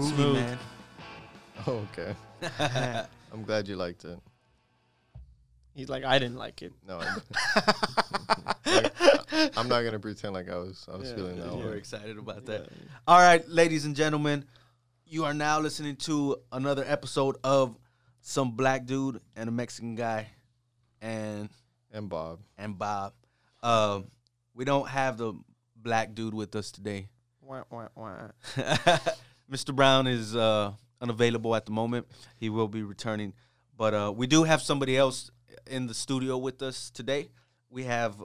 Groovy, Smooth. man. Oh, okay. I'm glad you liked it. He's like, I didn't like it. No, I- like, I'm not gonna pretend like I was I was Yeah, feeling that You were way. excited about that. All right, ladies and gentlemen, you are now listening to another episode of some black dude and a Mexican guy, and And Bob, and Bob. Um, we don't have the black dude with us today. Wah, wah, wah. Mr. Brown is uh, unavailable at the moment. He will be returning, but uh, we do have somebody else in the studio with us today. We have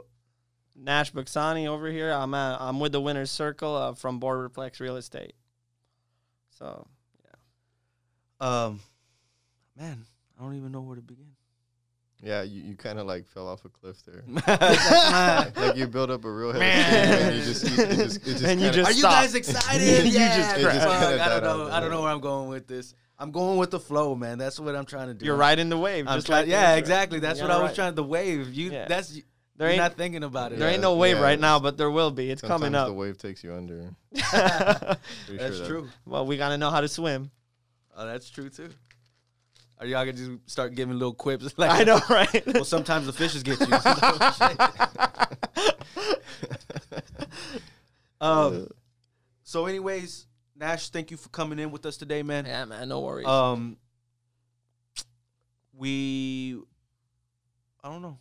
Nash Buxani over here. I'm at, I'm with the winner's circle uh, from Borderplex Real Estate. So yeah. um, man. I don't even know where to begin. Yeah, you, you kind of like fell off a cliff there. That's like you built up a real head Man. and you just, you, it just, it just And you kinda- Are you Stop. guys excited? You yeah, just It just fuck, I don't know. I don't know where I'm going with this. I'm going with the flow, man. That's what I'm trying to do. you're riding the wave. I'm just trying, like yeah, the- exactly. That's You what I was ride. trying. The wave. You. Yeah. That's. There you're ain't not thinking about it. there Yeah, ain't no wave yeah, right now, but there will be. It's coming Sometimes up. The wave takes you under. That's sure that- true. well, we gotta know how to swim. Oh, that's true too. Are y'all gonna just start giving little quips? Like, I know, right? Well, sometimes the fishes get you. um. So, anyways, Nash, thank you for coming in with us today, man. yeah, man. No worries. Um, we, I don't know.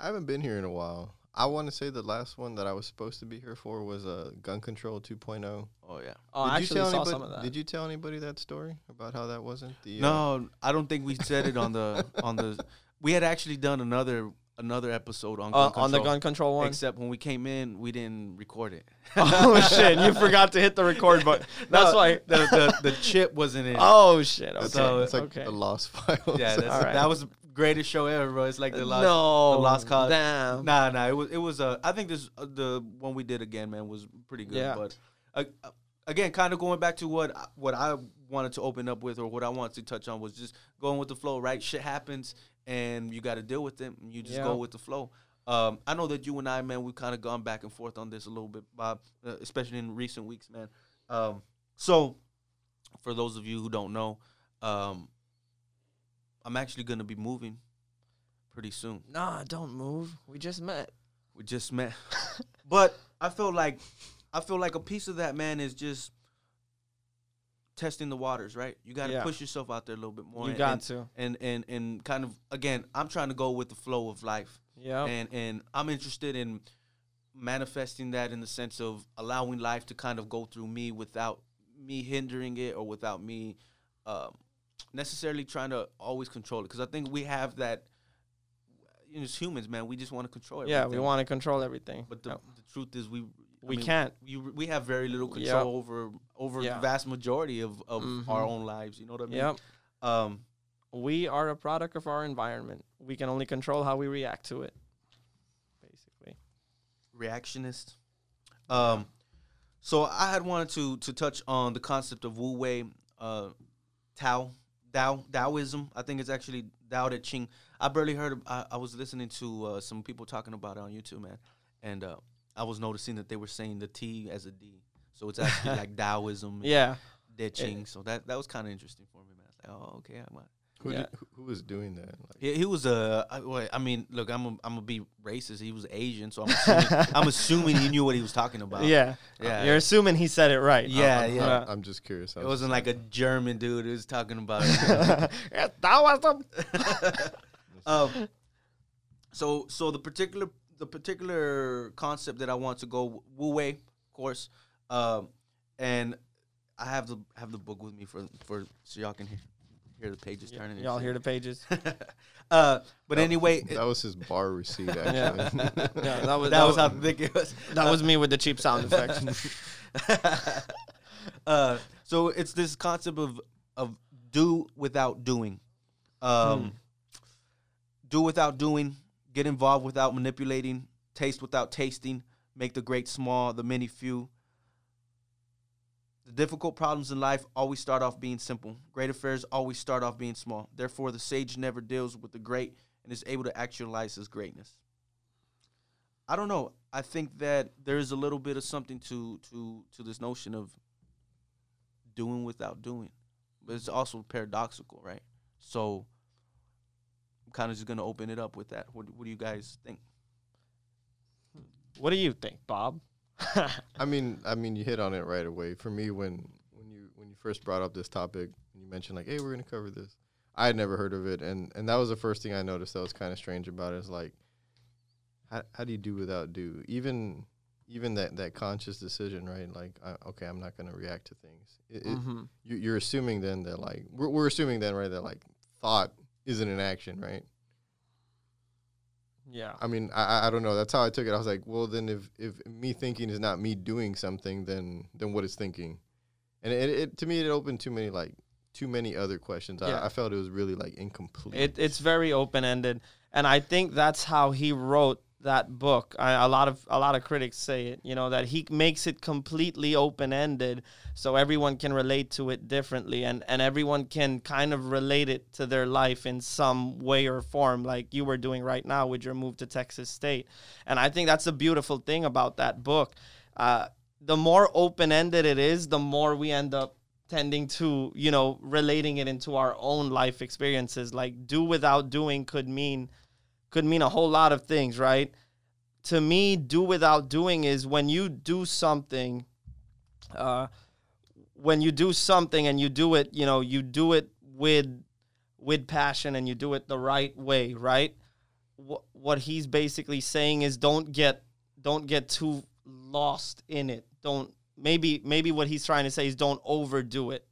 I haven't been here in a while. I want to say the last one that I was supposed to be here for was uh, Gun Control 2.0. Oh yeah. oh, I actually saw anybody, some of that. Did you tell anybody that story about how that wasn't the? uh, No, I don't think we said it on the on the. We had actually done another another episode on gun Uh, on the gun control one. Except when we came in, we didn't record it. oh shit! You forgot to hit the record button. That's No, why. the, the the chip wasn't in. Oh shit! Okay. So, it's like okay. the lost file. yeah, that's, All right. that was the greatest show ever, bro. It's like the lost. no, the lost cause. Damn. Nah, nah. It was it was uh, I think this uh, the one we did again, man, was pretty good. Yeah. But uh, again, kind of going back to what I- what I wanted to open up with, or what I wanted to touch on, was just going with the flow. Right, shit happens, and you got to deal with it. And you just Yeah. go with the flow. Um, I know that you and I, man, we've kind of gone back and forth on this a little bit, Bob, uh, especially in recent weeks, man. Um, so, for those of you who don't know, um, I'm actually going to be moving pretty soon. Nah, don't move. We just met. We just met. but I feel like I feel like a piece of that man is just testing the waters, right? You got to Yeah. push yourself out there a little bit more. You and, got and, to. and and and kind of again, I'm trying to go with the flow of life. Yeah. And and I'm interested in manifesting that in the sense of allowing life to kind of go through me without me hindering it or without me um, necessarily trying to always control it because I think we have that you know, as humans, man, we just want to control everything. Yeah, we want to control everything. But the, Yep. the truth is, we we mean, can't. We we have very little Yep. control over over Yeah. the vast majority of, of our Mhm. own lives. You know what I mean? Yep. Um, We are a product of our environment. We can only control how we react to it. Basically. reactionist. Um, so I had wanted to to touch on the concept of Wu Wei, uh, Tao, Tao, Taoism. I think it's actually Tao Te Ching. I barely heard. Of, I, I was listening to uh, some people talking about it on YouTube, man, and uh, I was noticing that they were saying the T as a D, so it's actually like Taoism, Yeah. De Ching. So that that was kind of interesting for me, man. I was like, oh, okay, I'm. Who, Yeah. did, who, who was doing that? Like, He, he was a. I, well, I mean, look, I'm a, I'm gonna be racist. He was Asian, so I'm assuming, I'm assuming he knew what he was talking about. Yeah. yeah. You're assuming he said it right. Yeah, I'm, yeah. I'm, I'm just curious. I It was wasn't just like a German dude who was talking about. Yeah, Taoism. um, so so the particular the particular concept that I want to go Wu Wei, of course, um, and I have the have the book with me for for so y'all can hear, hear the pages turning. and Y'all hear the pages? uh, but That- anyway, that was his bar receipt. Actually, Yeah, that was that was how thick it was. that was me with the cheap sound effects. uh, so it's this concept of of do without doing, um, do without doing, get involved without manipulating, taste without tasting, make the great small, the many few. The difficult problems in life always start off being simple. Great affairs always start off being small. Therefore, the sage never deals with the great and is able to actualize his greatness. I don't know. I think that there is a little bit of something to to to this notion of doing without doing. But it's also paradoxical, right? So I'm kind of just gonna open it up with that. What, what do you guys think? What do you think, Bob? I mean, I mean, you hit on it right away. For me, when when you when you first brought up this topic, and you mentioned like, "Hey, we're gonna cover this," I had never heard of it, and and that was the first thing I noticed that was kind of strange about it. Is like, how how do you do without do? Even even that that conscious decision, right? Like, I, okay, I'm not gonna react to things. It, it, Mhm. you, you're assuming then that like we're we're assuming then right that like thought isn't an action, right? Yeah. I mean, I I- don't know. That's how I took it. I was like, well, then if if me thinking is not me doing something, then then what is thinking? And it, it to me it opened too many like too many other questions. Yeah. I, I felt it was really like incomplete. It, it's very open ended, and I think that's how he wrote that book. I, a lot of a lot of critics say it. You know that he makes it completely open ended, so everyone can relate to it differently, and and everyone can kind of relate it to their life in some way or form, like you were doing right now with your move to Texas State. And I think that's the beautiful thing about that book. Uh, the more open ended it is, the more we end up tending to you know relating it into our own life experiences like do without doing could mean could mean a whole lot of things right? To me do without doing is when you do something uh when you do something and you do it you know you do it with with passion and you do it the right way right? What what he's basically saying is don't get don't get too lost in it. Don't maybe maybe what he's trying to say is don't overdo it.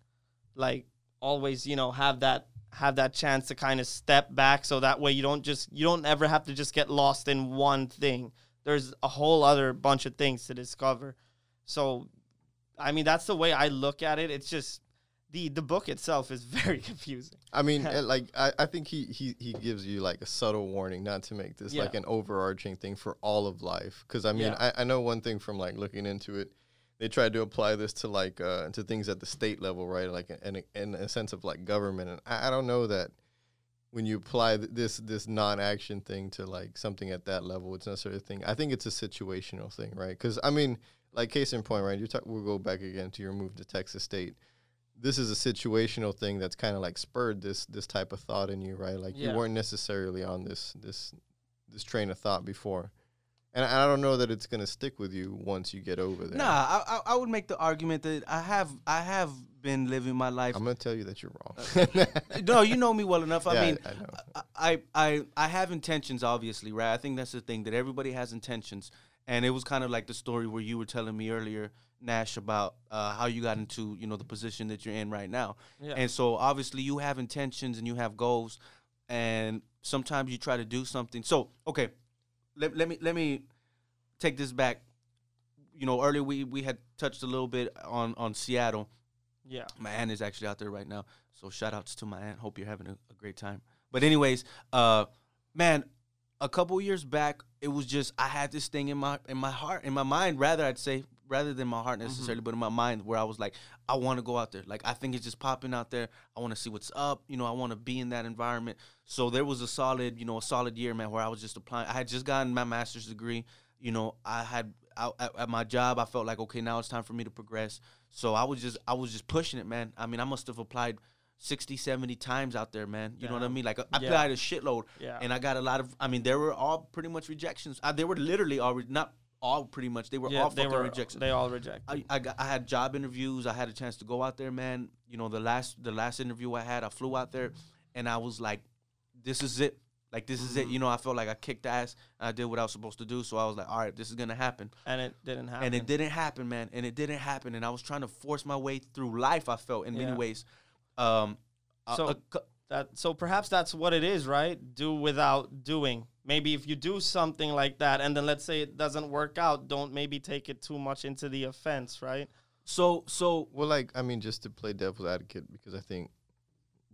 Like always you know have that have that chance to kind of step back so that way you don't just you don't ever have to just get lost in one thing there's a whole other bunch of things to discover so i mean that's the way i look at it it's just the the book itself is very confusing I mean, like I, I think he, he he gives you like a subtle warning not to make this like an overarching thing for all of life. Because I mean, Yeah. I, I know one thing from like looking into it. They tried to apply this to like uh, to things at the state level, right? Like in, in a sense of like government, and I, I don't know that when you apply th- this this non-action thing to like something at that level, it's necessarily a thing. I think it's a situational thing, right? Because I mean, like case in point, right? You talk. We'll go back again to your move to Texas State. This is a situational thing that's kind of like spurred this this type of thought in you, right? Like Yeah. you weren't necessarily on this this this train of thought before, and I I don't know that it's gonna stick with you once you get over there. Nah, I, I I would make the argument that I have I have been living my life. I'm gonna tell you that you're wrong. no, you know me well enough. I Yeah, mean, I. I, I I I have intentions, obviously, right? I think that's the thing that everybody has intentions, and it was kind of like the story where you were telling me earlier, Nash, about uh, how you got into you know the position that you're in right now, Yeah. and so obviously you have intentions and you have goals, and sometimes you try to do something. So okay, let, let me let me take this back. You know, earlier we we had touched a little bit on on Seattle. yeah My aunt is actually out there right now. So shout outs to my aunt. Hope you're having a, a great time. But anyways, uh man, a couple years back, it was just I had this thing in my in my heart, in my mind, rather I'd say rather than my heart necessarily, but in my mind where I was like, I want to go out there. Like I think it's just popping out there. I want to see what's up. You know, I want to be in that environment. So there was a solid, you know, a solid year, man, where I was just applying. I had just gotten my master's degree. You know, I had out at, at my job. I felt like okay, now it's time for me to progress. So I was just I was just pushing it, man. I mean, I must have applied 60, 70 times out there, man. You know what I mean? Like I Yeah. applied a shitload, yeah and I got a lot of. I mean, there were all pretty much rejections. Uh, they were literally all not all pretty much. They were yeah all they were rejections. they all rejected. I, I, got, I had job interviews. I had a chance to go out there, man. You know, the last the last interview I had, I flew out there, and I was like, "This is it. Like this is it." Mhm. You know, I felt like I kicked ass. And I did what I was supposed to do. So I was like, "All right, this is gonna happen." and it didn't happen And it didn't happen, man. And it didn't happen. And I was trying to force my way through life. I felt in Yeah. many ways. Um, So- a cou- that so perhaps that's what it is right do without doing maybe if you do something like that and then let's say it doesn't work out don't maybe take it too much into the offense right so so Well, like I mean, just to play devil's advocate, because I think.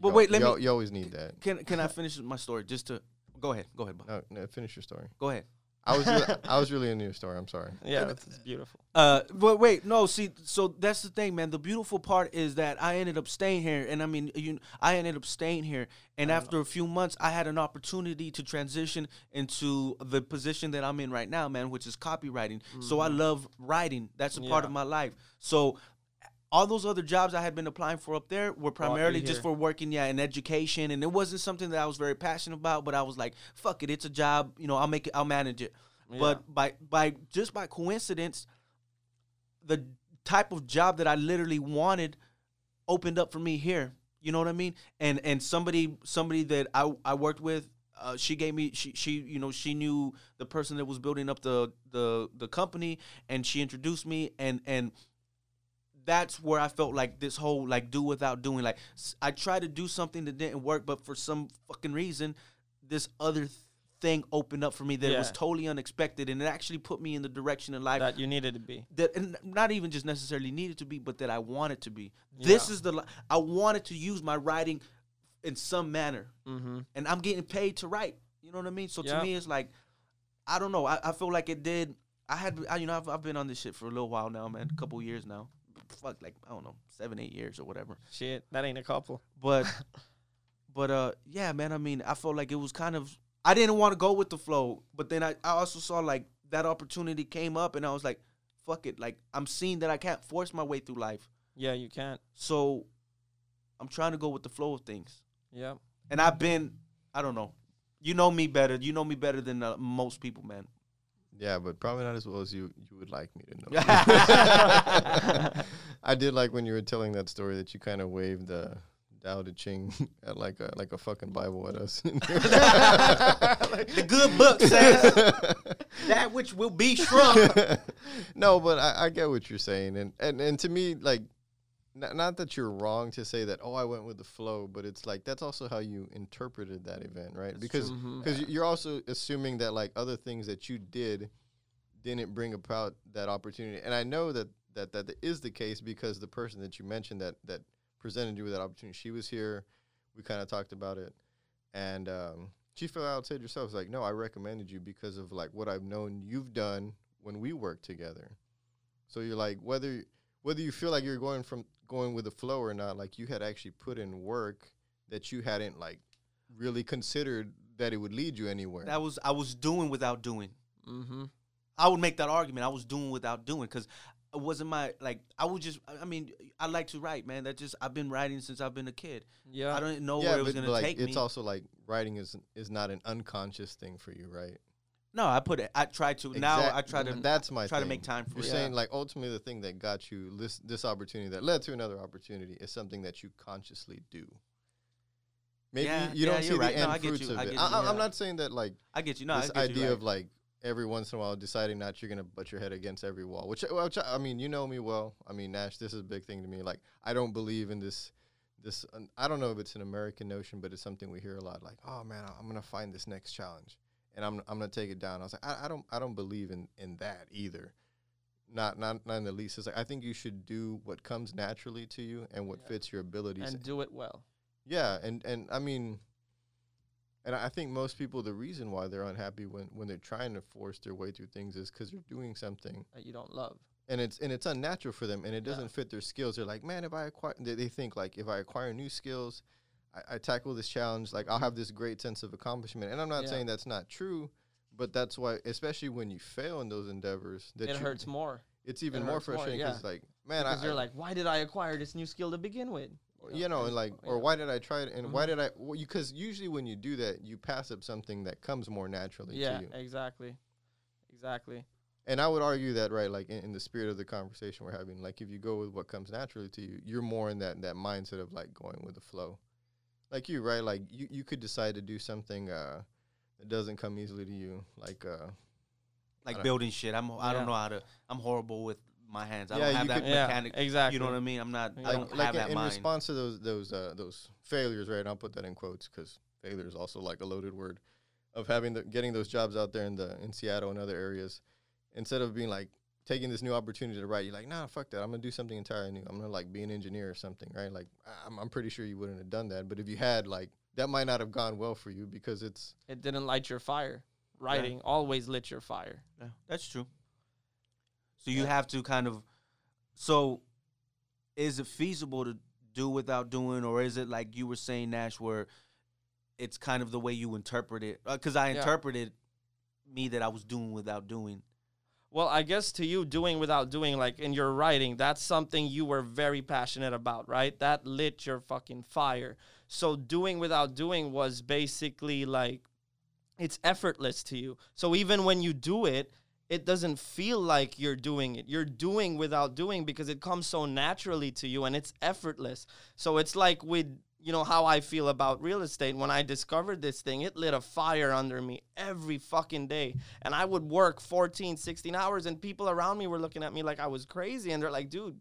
But you wait, let you, me. You always need that. can can I finish my story? Just to go ahead, go ahead, Bob. No, no, finish your story. go ahead. I was really, I was really into your story. I'm sorry. yeah it's, it's beautiful Uh, but wait, no. See, so that's the thing, man. The beautiful part is that I ended up staying here, and I mean, you, I ended up staying here, and after a few months, I had an opportunity to transition into the position that I'm in right now, man, which is copywriting. So I love writing. That's a part of my life. So all those other jobs I had been applying for up there were primarily just for working, yeah, in education, and it wasn't something that I was very passionate about. But I was like, "Fuck it, it's a job. You know, I'll make it. I'll manage it." But by by just by coincidence, the type of job that I literally wanted opened up for me here. You know what I mean? And and somebody somebody that I I worked with, uh, she gave me she she you know she knew the person that was building up the the the company, and she introduced me and and that's where I felt like this whole like do without doing like I tried to do something that didn't work, but for some fucking reason, this other thing opened up for me that was totally unexpected, and it actually put me in the direction in life that you needed to be. that and not even just necessarily needed to be, but that I wanted to be. This is the I wanted to use my writing in some manner, Mm-hmm. and I'm getting paid to write. You know what I mean? So Yeah. to me, it's like I don't know. I, I feel like it did. I had I, you know I've, I've been on this shit for a little while now, man. A couple years now. Fuck, like I don't know, seven eight years or whatever. Shit, that ain't a couple. But but uh yeah, man. I mean, I felt like it was kind of I didn't want to go with the flow, but then I, I also saw like that opportunity came up, and I was like, fuck it. Like I'm seeing that I can't force my way through life. Yeah, you can't. So I'm trying to go with the flow of things. Yeah. And I've been, I don't know. You know me better. You know me better than uh, most people, man. Yeah, but probably not as well as you you would like me to know. I did like when you were telling that story that you kind of waved uh, Dao De Ching at like a like a fucking Bible at us. the good book says that which will be shrunk. no, but I, I get what you're saying, and and and to me, like, not, not that you're wrong to say that. Oh, I went with the flow, but it's like that's also how you interpreted that event, right? because true. Mhm. because you're also assuming that like other things that you did didn't bring about that opportunity, and I know that that that is the case because the person that you mentioned that that presented you with that opportunity, she was here. We kind of talked about it, and um, she fell out said herself, like, no, I recommended you because of like what I've known you've done when we worked together. So you're like whether whether you feel like you're going from going with the flow or not, like you had actually put in work that you hadn't like really considered that it would lead you anywhere. That was I was doing without doing. Mm-hmm. I would make that argument. I was doing without doing because it wasn't my like. I was just. I mean, I like to write, man. That just I've been writing since I've been a kid. Yeah. I don't know yeah, where it was but gonna like take it's me. It's also like writing is is not an unconscious thing for you, right? No, I put it. I try to now. I try to. That's my try to make time for it. You're it. saying like ultimately the thing that got you this this opportunity that led to another opportunity is something that you consciously do. Maybe Yeah, you yeah, don't see the right. End get fruits of I it. you. I- I'm Yeah. not saying that like I get you. No, this I get you idea right. of like every once in a while deciding not you're gonna butt your head against every wall. Which, which I mean, you know me well. I mean, Nash, this is a big thing to me. Like, I don't believe in this. This uh, I don't know if it's an American notion, but it's something we hear a lot. Like, oh man, I'm gonna find this next challenge, and I'm I'm gonna take it down. I was like, I, I don't I don't believe in in that either. Not not not in the least. It's like I think you should do what comes naturally to you and what Yeah. fits your abilities. and do it well. Yeah, and and I mean, and I think most people the reason why they're unhappy when when they're trying to force their way through things is because they're doing something that you don't love. and it's and it's unnatural for them and it doesn't fit their skills. They're like, man, if I acquire, they, they think like if I acquire new skills, I, I tackle this challenge, like I'll have this great sense of accomplishment. And I'm not Yeah. saying that's not true, but that's why, especially when you fail in those endeavors, that It hurts more It's even it more frustrating yeah. because like, man, because I, you're like, why did I acquire this new skill to begin with? you know, and like, or yeah. why did I try it? And why Mhm. did I? Well, because usually when you do that, you pass up something that comes more naturally Yeah, to you. exactly, exactly. And I would argue that, right, like in, in the spirit of the conversation we're having, like if you go with what comes naturally to you, you're more in that that mindset of like going with the flow. Like you, right? Like you, you could decide to do something uh, that doesn't come easily to you, like uh, like I don't- building shit. I'm. I Yeah. don't know how to. I'm horrible with my hands. I Yeah, don't have you that could- Yeah, mechanic. exactly. You know what I mean? I'm not. Yeah. I don't like have in, that in mind. response to those those uh, those failures, right? And I'll put that in quotes because failure is also like a loaded word of having the getting those jobs out there in the in Seattle and other areas. Instead of being like taking this new opportunity to write, you're like, nah, fuck that. I'm gonna do something entirely new. I'm gonna like be an engineer or something, right? Like I'm, I'm pretty sure you wouldn't have done that, but if you had, like, that might not have gone well for you because it's It didn't light your fire. Writing always lit your fire. Yeah, that's true. So you Yeah. have to kind of. So, is it feasible to do without doing, or is it like you were saying, Nash, where it's kind of the way you interpret it? Uh, because I Yeah. interpreted me that I was doing without doing. Well, I guess to you, doing without doing, like in your writing, that's something you were very passionate about, right? That lit your fucking fire. So doing without doing was basically like it's effortless to you. So even when you do it, it doesn't feel like you're doing it. You're doing without doing because it comes so naturally to you and it's effortless. So it's like with you know how I feel about real estate when I discovered this thing it lit a fire under me every fucking day and I would work 14 16 hours and people around me were looking at me like I was crazy and they're like dude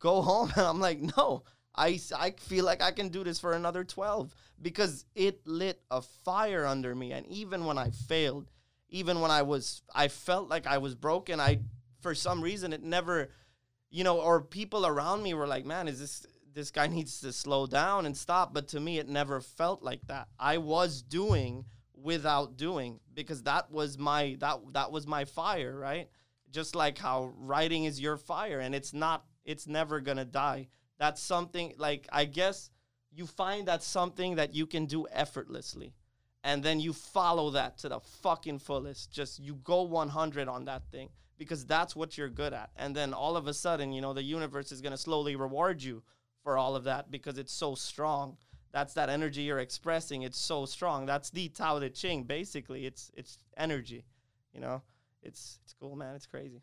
go home and I'm like no I, I feel like I can do this for another 12 because it lit a fire under me. And even when I failed, even when I was, I felt like I was broken, I, for some reason, it never, you know, or people around me were like, man, is this, this guy needs to slow down and stop. But to me, it never felt like that. I was doing without doing because that was my, that, that was my fire, right? Just like how writing is your fire and it's not, it's never gonna die that's something like I guess you find that something that you can do effortlessly. And then you follow that to the fucking fullest. Just you go 100 on that thing because that's what you're good at. And then all of a sudden, you know, the universe is going to slowly reward you for all of that because it's so strong. That's that energy you're expressing. It's so strong. That's the Tao Te Ching. Basically, it's it's energy. You know, it's it's cool, man. It's crazy.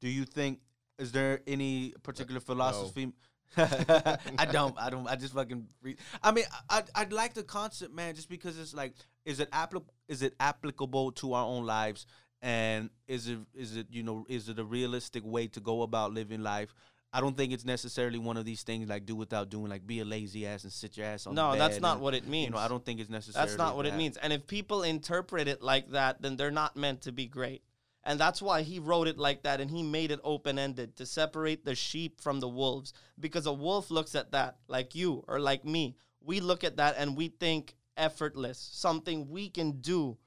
Do you think is there any particular uh, philosophy? I don't. I don't. I just fucking. Read. I mean, I I'd like the concept, man, just because it's like, is it applicable? Is it applicable to our own lives? And is it is it you know is it a realistic way to go about living life? I don't think it's necessarily one of these things like do without doing, like be a lazy ass and sit your ass on. No, that's not and, what it means. You know, I don't think it's necessary. That's not what that. it means. And if people interpret it like that, then they're not meant to be great. And that's why he wrote it like that and he made it open ended to separate the sheep from the wolves. Because a wolf looks at that, like you or like me. We look at that and we think effortless, something we can do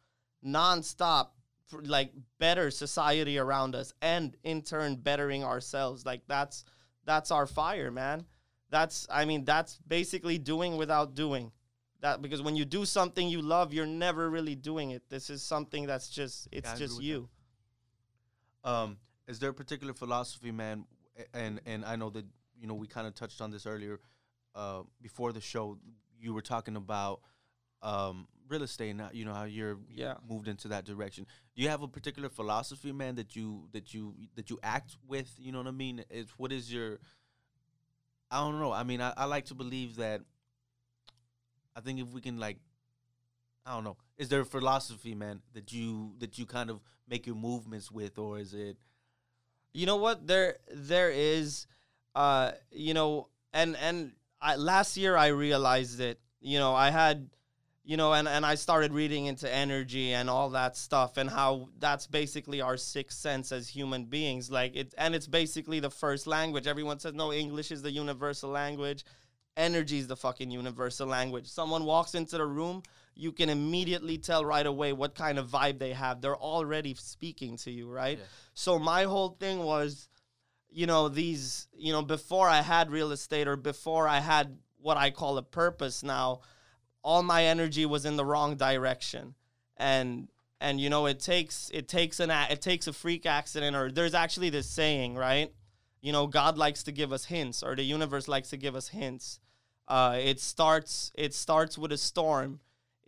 nonstop, for like better society around us and in turn bettering ourselves. Like that's that's our fire, man. That's I mean, that's basically doing without doing. That because when you do something you love, you're never really doing it. This is something that's just it's yeah, just you. That. Um, is there a particular philosophy, man? And and I know that you know we kind of touched on this earlier uh, before the show. You were talking about um, real estate, and you know how you're yeah. moved into that direction. Do you have a particular philosophy, man, that you that you that you act with? You know what I mean? It's what is your I don't know. I mean, I, I like to believe that. I think if we can like I don't know. Is there a philosophy, man, that you that you kind of make your movements with, or is it? You know what? There there is, uh, you know, and and I, last year I realized it. You know, I had, you know, and and I started reading into energy and all that stuff, and how that's basically our sixth sense as human beings. Like it, and it's basically the first language. Everyone says no, English is the universal language. Energy is the fucking universal language. Someone walks into the room you can immediately tell right away what kind of vibe they have. They're already speaking to you, right? Yeah. So my whole thing was, you know, these, you know, before I had real estate or before I had what I call a purpose now, all my energy was in the wrong direction. And and you know, it takes it takes an it takes a freak accident or there's actually this saying, right? You know, God likes to give us hints or the universe likes to give us hints. Uh, it starts it starts with a storm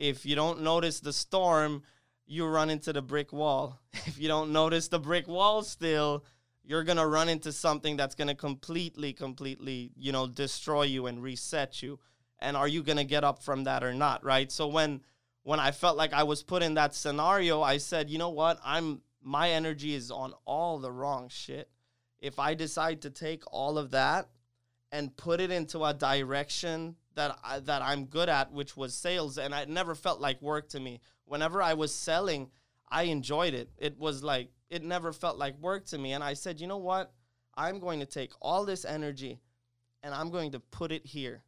if you don't notice the storm, you run into the brick wall. If you don't notice the brick wall still, you're going to run into something that's going to completely completely, you know, destroy you and reset you. And are you going to get up from that or not, right? So when when I felt like I was put in that scenario, I said, "You know what? I'm my energy is on all the wrong shit. If I decide to take all of that and put it into a direction that I, that I'm good at, which was sales, and it never felt like work to me. Whenever I was selling, I enjoyed it. It was like it never felt like work to me, and I said, you know what? I'm going to take all this energy, and I'm going to put it here,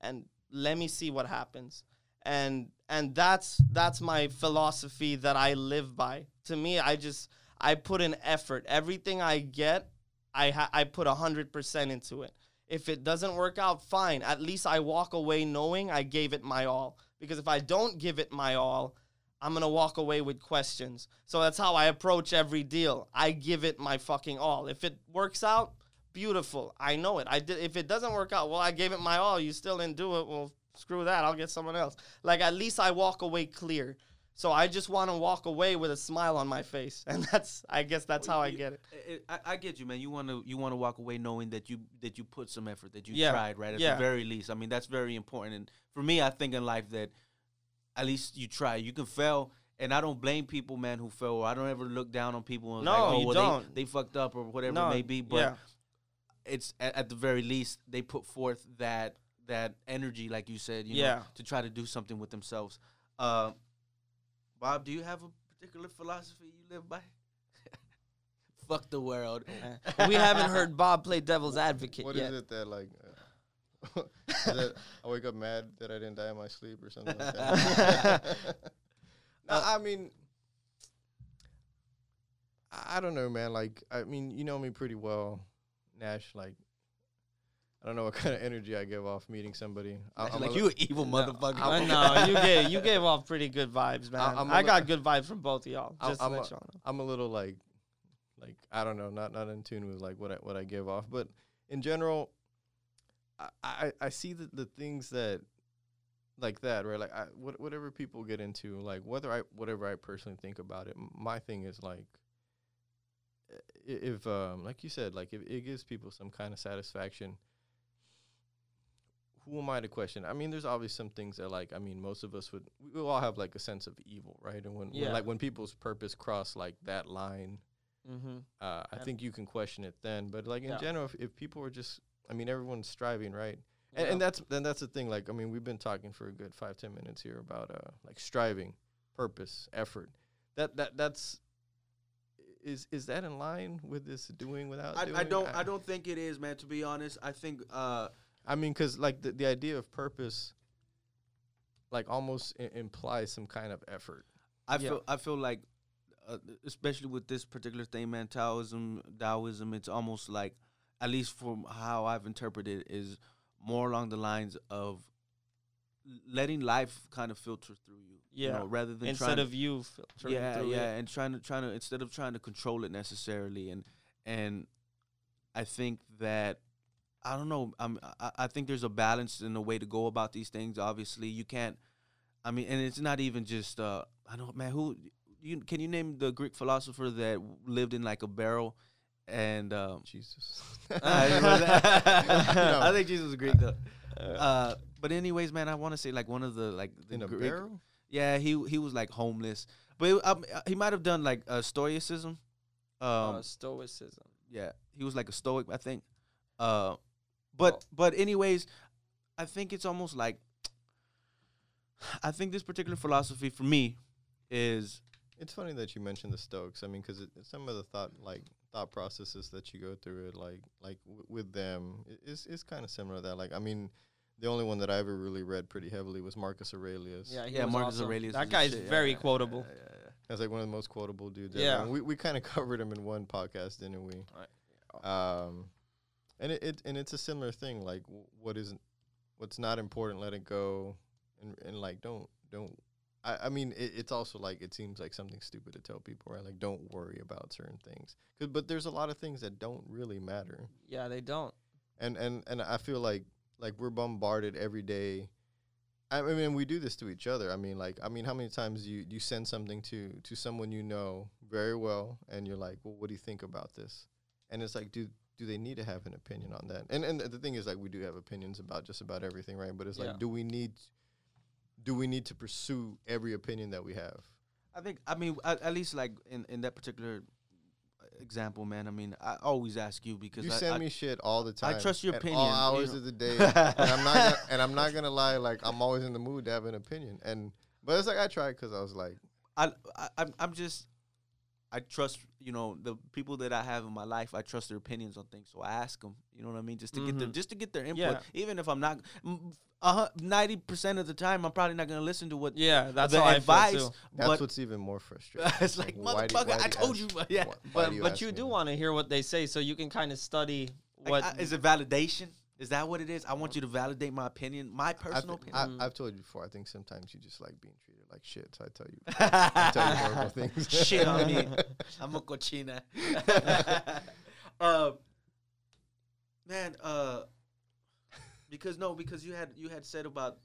and let me see what happens. And and that's that's my philosophy that I live by. To me, I just I put in effort. Everything I get, I ha- I put hundred percent into it. If it doesn't work out, fine. At least I walk away knowing I gave it my all. Because if I don't give it my all, I'm gonna walk away with questions. So that's how I approach every deal. I give it my fucking all. If it works out, beautiful. I know it. I did. If it doesn't work out, well, I gave it my all. You still didn't do it. Well, screw that. I'll get someone else. Like at least I walk away clear. So I just want to walk away with a smile on my face, and that's I guess that's how I get it. it- I, I get you, man. You want to you want to walk away knowing that you that you put some effort, that you Yeah. tried, right? At Yeah. the very least. I mean, that's very important. And for me, I think in life that at least you try. You can fail, and I don't blame people, man, who fail. I don't ever look down on people. And No, like, oh, you well, don't. They, they fucked up or whatever No, it may be. But yeah. It's at, at the very least they put forth that that energy, like you said, you Yeah. know, to try to do something with themselves. Uh, Bob, do you have a particular philosophy you live by? Fuck the world. we haven't heard Bob play devil's advocate What is yet. it that like? Uh, is that I wake up mad that I didn't die in my sleep or something like that? no, I mean, I don't know, man. Like, I mean, you know me pretty well, Nash. Like, I don't know what kind of energy I give off meeting somebody. I, I'm like a you evil No, motherfucker. I know you gave you gave off pretty good vibes, man. I'm a I li- got good vibes from both of y'all. I'm- Just I'm to a- let y'all know. I'm a little like, like I don't know, not not in tune with like what I what I give off, but in general, I I, I see the the things that like that right like I, what, whatever people get into like whether I whatever I personally think about it m- my thing is like i- if um like you said like if it gives people some kind of satisfaction who am I to question? I mean, there's obviously some things that, like, I mean, most of us would, we all have like a sense of evil, right? And when, Yeah. when like, when people's purpose cross like that line, Mm-hmm. uh, I And- think you can question it then. But like in Yeah. general, if, if people are just, I mean, everyone's striving, right? And, and that's then that's the thing. Like, I mean, we've been talking for a good five ten minutes here about uh like striving, purpose, effort. That that that's is is that in line with this doing without I, doing? I don't. I don't think it is, man. To be honest, I think. Uh, I mean, because like the, the idea of purpose, like almost I- implies some kind of effort. I Yeah. feel. I feel like, uh, especially with this particular thing, man. Taoism, Taoism. It's almost like, at least from how I've interpreted, it, is more along the lines of letting life kind of filter through you. You Yeah. know, rather than Instead trying of you filtering yeah, through yeah, it. and trying to trying to instead of trying to control it necessarily, and and I think that I don't know. I'm, I I think there's a balance in the way to go about these things. Obviously, you can't. I mean, and it's not even just. Uh, I don't, man. Who you can you name the Greek philosopher that lived in like a barrel, and um, Jesus. I think Jesus was Greek though. Uh, but anyways, man, I want to say like one of the like the in a Greek, barrel. Yeah, he he was like homeless, but it, um, he might have done like uh, stoicism. Um, uh, stoicism. yeah, he was like a stoic, I think. Uh, but Well- but anyways, I think it's almost like I think this particular philosophy for me is It's funny that you mentioned the Stoics. I mean, because some of the thought like thought processes that you go through it, like like w- with them, is is kind of similar. to That like, I mean, the only one that I ever really read pretty heavily was Marcus Aurelius. Yeah, yeah, Marcus awesome. Aurelius. That the guy's shit, very yeah, quotable. yeah, yeah, yeah. that's like one of the most quotable dudes. Yeah. ever. We we kind of covered him in one podcast, didn't we? Um, and it, it and it's a similar thing. Like, w- what isn't, what's not important, let it go, and and like don't don't. I, I mean, it, it's also like it seems like something stupid to tell people, right? Like, don't worry about certain things, Cause, but there's a lot of things that don't really matter, Yeah, they don't. and and and I feel like like we're bombarded every day. I mean, we do this to each other. I mean, like, I mean, how many times you you send something to to someone you know very well, and you're like, well, what do you think about this? And it's like, do do they need to have an opinion on that? And and the thing is, like, we do have opinions about just about everything, right? But it's Yeah. like, do we need do we need to pursue every opinion that we have? I think I mean at, at least like in, in that particular example, man. I mean, I always ask you because You I, send I- me shit all the time. I trust your opinion, all you hours know. of the day, and I'm not gonna, and I'm not gonna lie. Like I'm always in the mood to have an opinion, and but it's like I tried because I was like, I, I I'm I'm just I trust you know the people that I have in my life. I trust their opinions on things, so I ask them. You know what I mean? Just to get their Mhm. just to get their input. Yeah. Even if I'm not ninety percent of the time, I'm probably not gonna listen to what Yeah, that's the advice. I feel too. that's what's even more frustrating. it's like why do- motherfucker, why do I told ask- you. Yeah. why- why But do but you do want to hear what they say, so you can kind of study Like, what. I- is it validation? Is that what it is? I want you to validate my opinion, my I personal opinion. I, I've told you before. I think sometimes you just like being treated like shit. So I tell you, I tell you horrible things. Shit on me. I'm a cochina. uh, man, uh, because no, because you had you had said about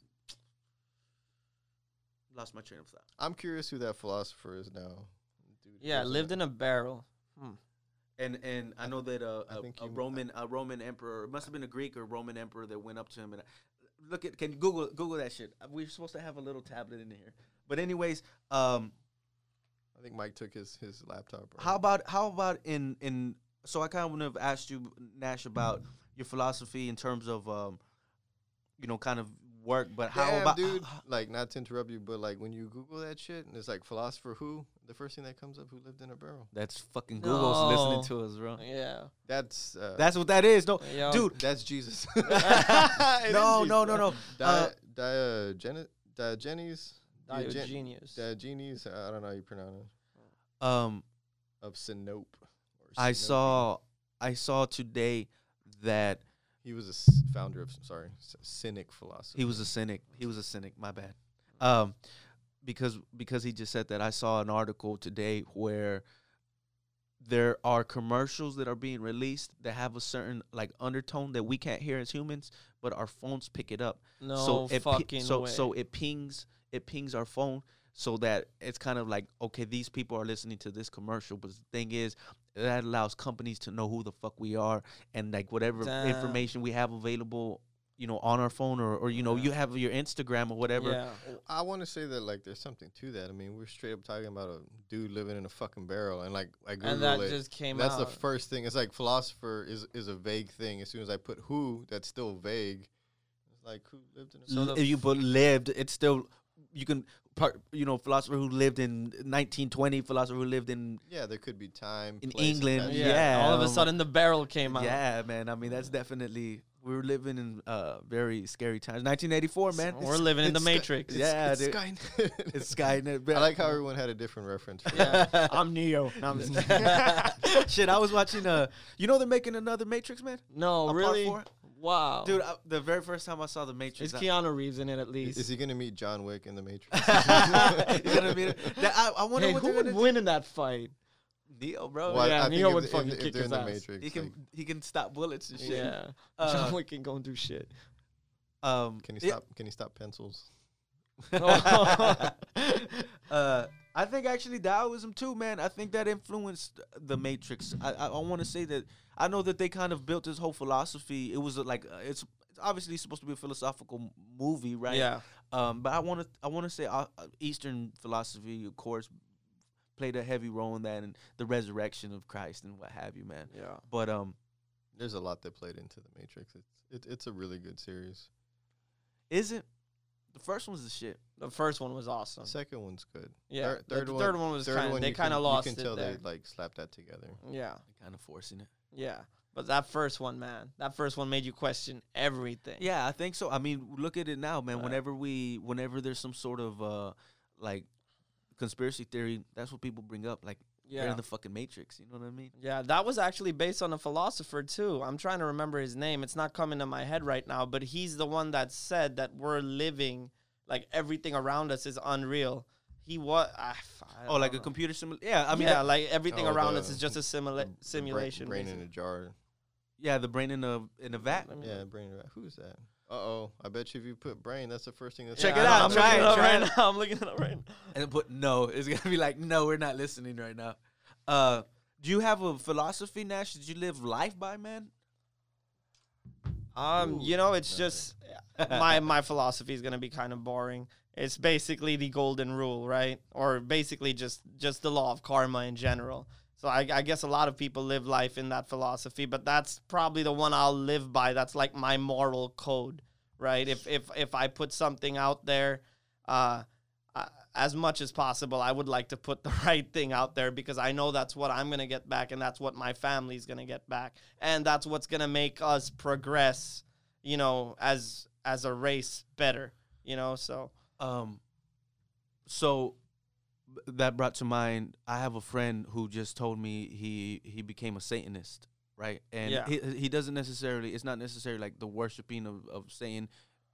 lost my train of thought. I'm curious who that philosopher is now. Dude, Yeah, who's lived that? in a barrel. And and I know that uh, I a, a Roman a Roman emperor it must have been a Greek or Roman emperor that went up to him and look at can you Google Google that shit. We're supposed to have a little tablet in here. But anyways, um, I think Mike took his his laptop. Bro. How about how about in in so I kind of would have asked you Nash about your philosophy in terms of um you know kind of work, but how about dude? Like, not to interrupt you, but like when you Google that shit, and it's like philosopher who, the first thing that comes up, who lived in a barrel. That's fucking Google's listening to us, bro. Yeah. That's uh, That's what that is. No, Yo. dude. that's Jesus. No, no, no, no. Uh, Di- Diogen- Diogenes, Diogen- Diogenes. Diogenes. I don't know how you pronounce it. Um, Of Sinope. or I Sinope. saw I saw today that He was a s- founder of sorry, cynic philosophy. he was a cynic. He was a cynic. My bad. Um, because because he just said that I saw an article today where there are commercials that are being released that have a certain like undertone that we can't hear as humans, but our phones pick it up. no so it fucking so way. so it pings it pings our phone so that it's kind of like okay these people are listening to this commercial but the thing is that allows companies to know who the fuck we are and like whatever Damn. information we have available you know on our phone or, or you know Yeah. you have your instagram or whatever Yeah. I want to say that like there's something to that. I mean, we're straight up talking about a dude living in a fucking barrel, and like I Google And that it. just came out that's out. the first thing. It's like philosopher is is a vague thing. As soon as I put who, that's still vague. It's like who lived in a So if you put lived it's still you can part you know philosopher who lived in 1920 philosopher who lived in yeah, there could be time In place, England, yeah. yeah, All of a um, sudden the barrel came out. yeah man i mean that's definitely we're living in uh very scary times 1984 man We're living in the Sky- Matrix. it's- Yeah, it's dude. Skynet. it's skynet I like how everyone had a different reference. For Yeah. I'm Neo. No, I'm just- Shit, I was watching. Uh, you know they're making another Matrix, man. no A really? Wow. Dude, I, the very first time I saw the Matrix, Is Keanu Reeves in it at least? Is he gonna meet John Wick in the Matrix? you know what I mean? That- I, I wonder hey, what who would gonna win in that fight? Do. Neo, bro. Well, Yeah, I think Neo would fucking if kick they're his the ass. Matrix, he can like, he can stop bullets and shit. Yeah. Uh, John Wick can go and do shit. Um, can he yeah, stop? Can he stop pencils? uh, I think actually Taoism too, man. I think that influenced the Matrix. I I, I want to say that I know that they kind of built this whole philosophy. It was uh, like uh, it's, it's obviously supposed to be a philosophical movie, right? Yeah. Um, but I want to I want to say uh, uh, Eastern philosophy, of course, played a heavy role in that and the resurrection of Christ and what have you, man. Yeah. But um, There's a lot that played into the Matrix. It's it, it's a really good series. isn't the first one's the shit? The first one was awesome. The second one's good. Yeah. Third, the third the one, third one was third kind of one they kind of can- lost You can it tell there. they like slapped that together. Yeah. Kind of forcing it. Yeah. But that first one, man, that first one made you question everything. Yeah, I think so. I mean, look at it now, man. Right. Whenever we, whenever there's some sort of uh, like conspiracy theory, that's what people bring up. Like they're Yeah. in the fucking Matrix. You know what I mean? Yeah, that was actually based on a philosopher too. I'm trying to remember his name. It's not coming to my head right now, but he's the one that said that we're living like everything around us is unreal. He was ah, Oh, like a computer simul. Yeah, I mean, yeah, that- like everything Oh, around us is just a simula- The- the brain- simulation. Brain, in a jar. yeah, the brain in a in a vat. Yeah, look. brain in a jar. Who's that? Uh oh. I bet you if you put brain, that's the first thing that's Check Yeah, it I know, out, I'm try looking it, up try right it. now. I'm looking it up right now. and put no. It's gonna be like no, we're not listening right now. Uh, do you have a philosophy, Nash? Did you live life by, man? Um, Ooh, you know, it's nothing. just my my philosophy is gonna be kind of boring. It's basically the golden rule, right? Or basically just just the law of karma in general. So I, I guess a lot of people live life in that philosophy, but that's probably the one I'll live by. That's like my moral code, right? If if if I put something out there, uh, as much as possible, I would like to put the right thing out there because I know that's what I'm gonna get back, and that's what my family's gonna get back, and that's what's gonna make us progress, you know, as as a race better, you know. So Um, so that brought to mind. I have a friend who just told me he he became a Satanist. right? And Yeah. he he doesn't necessarily. It's not necessarily like the worshiping of of Satan.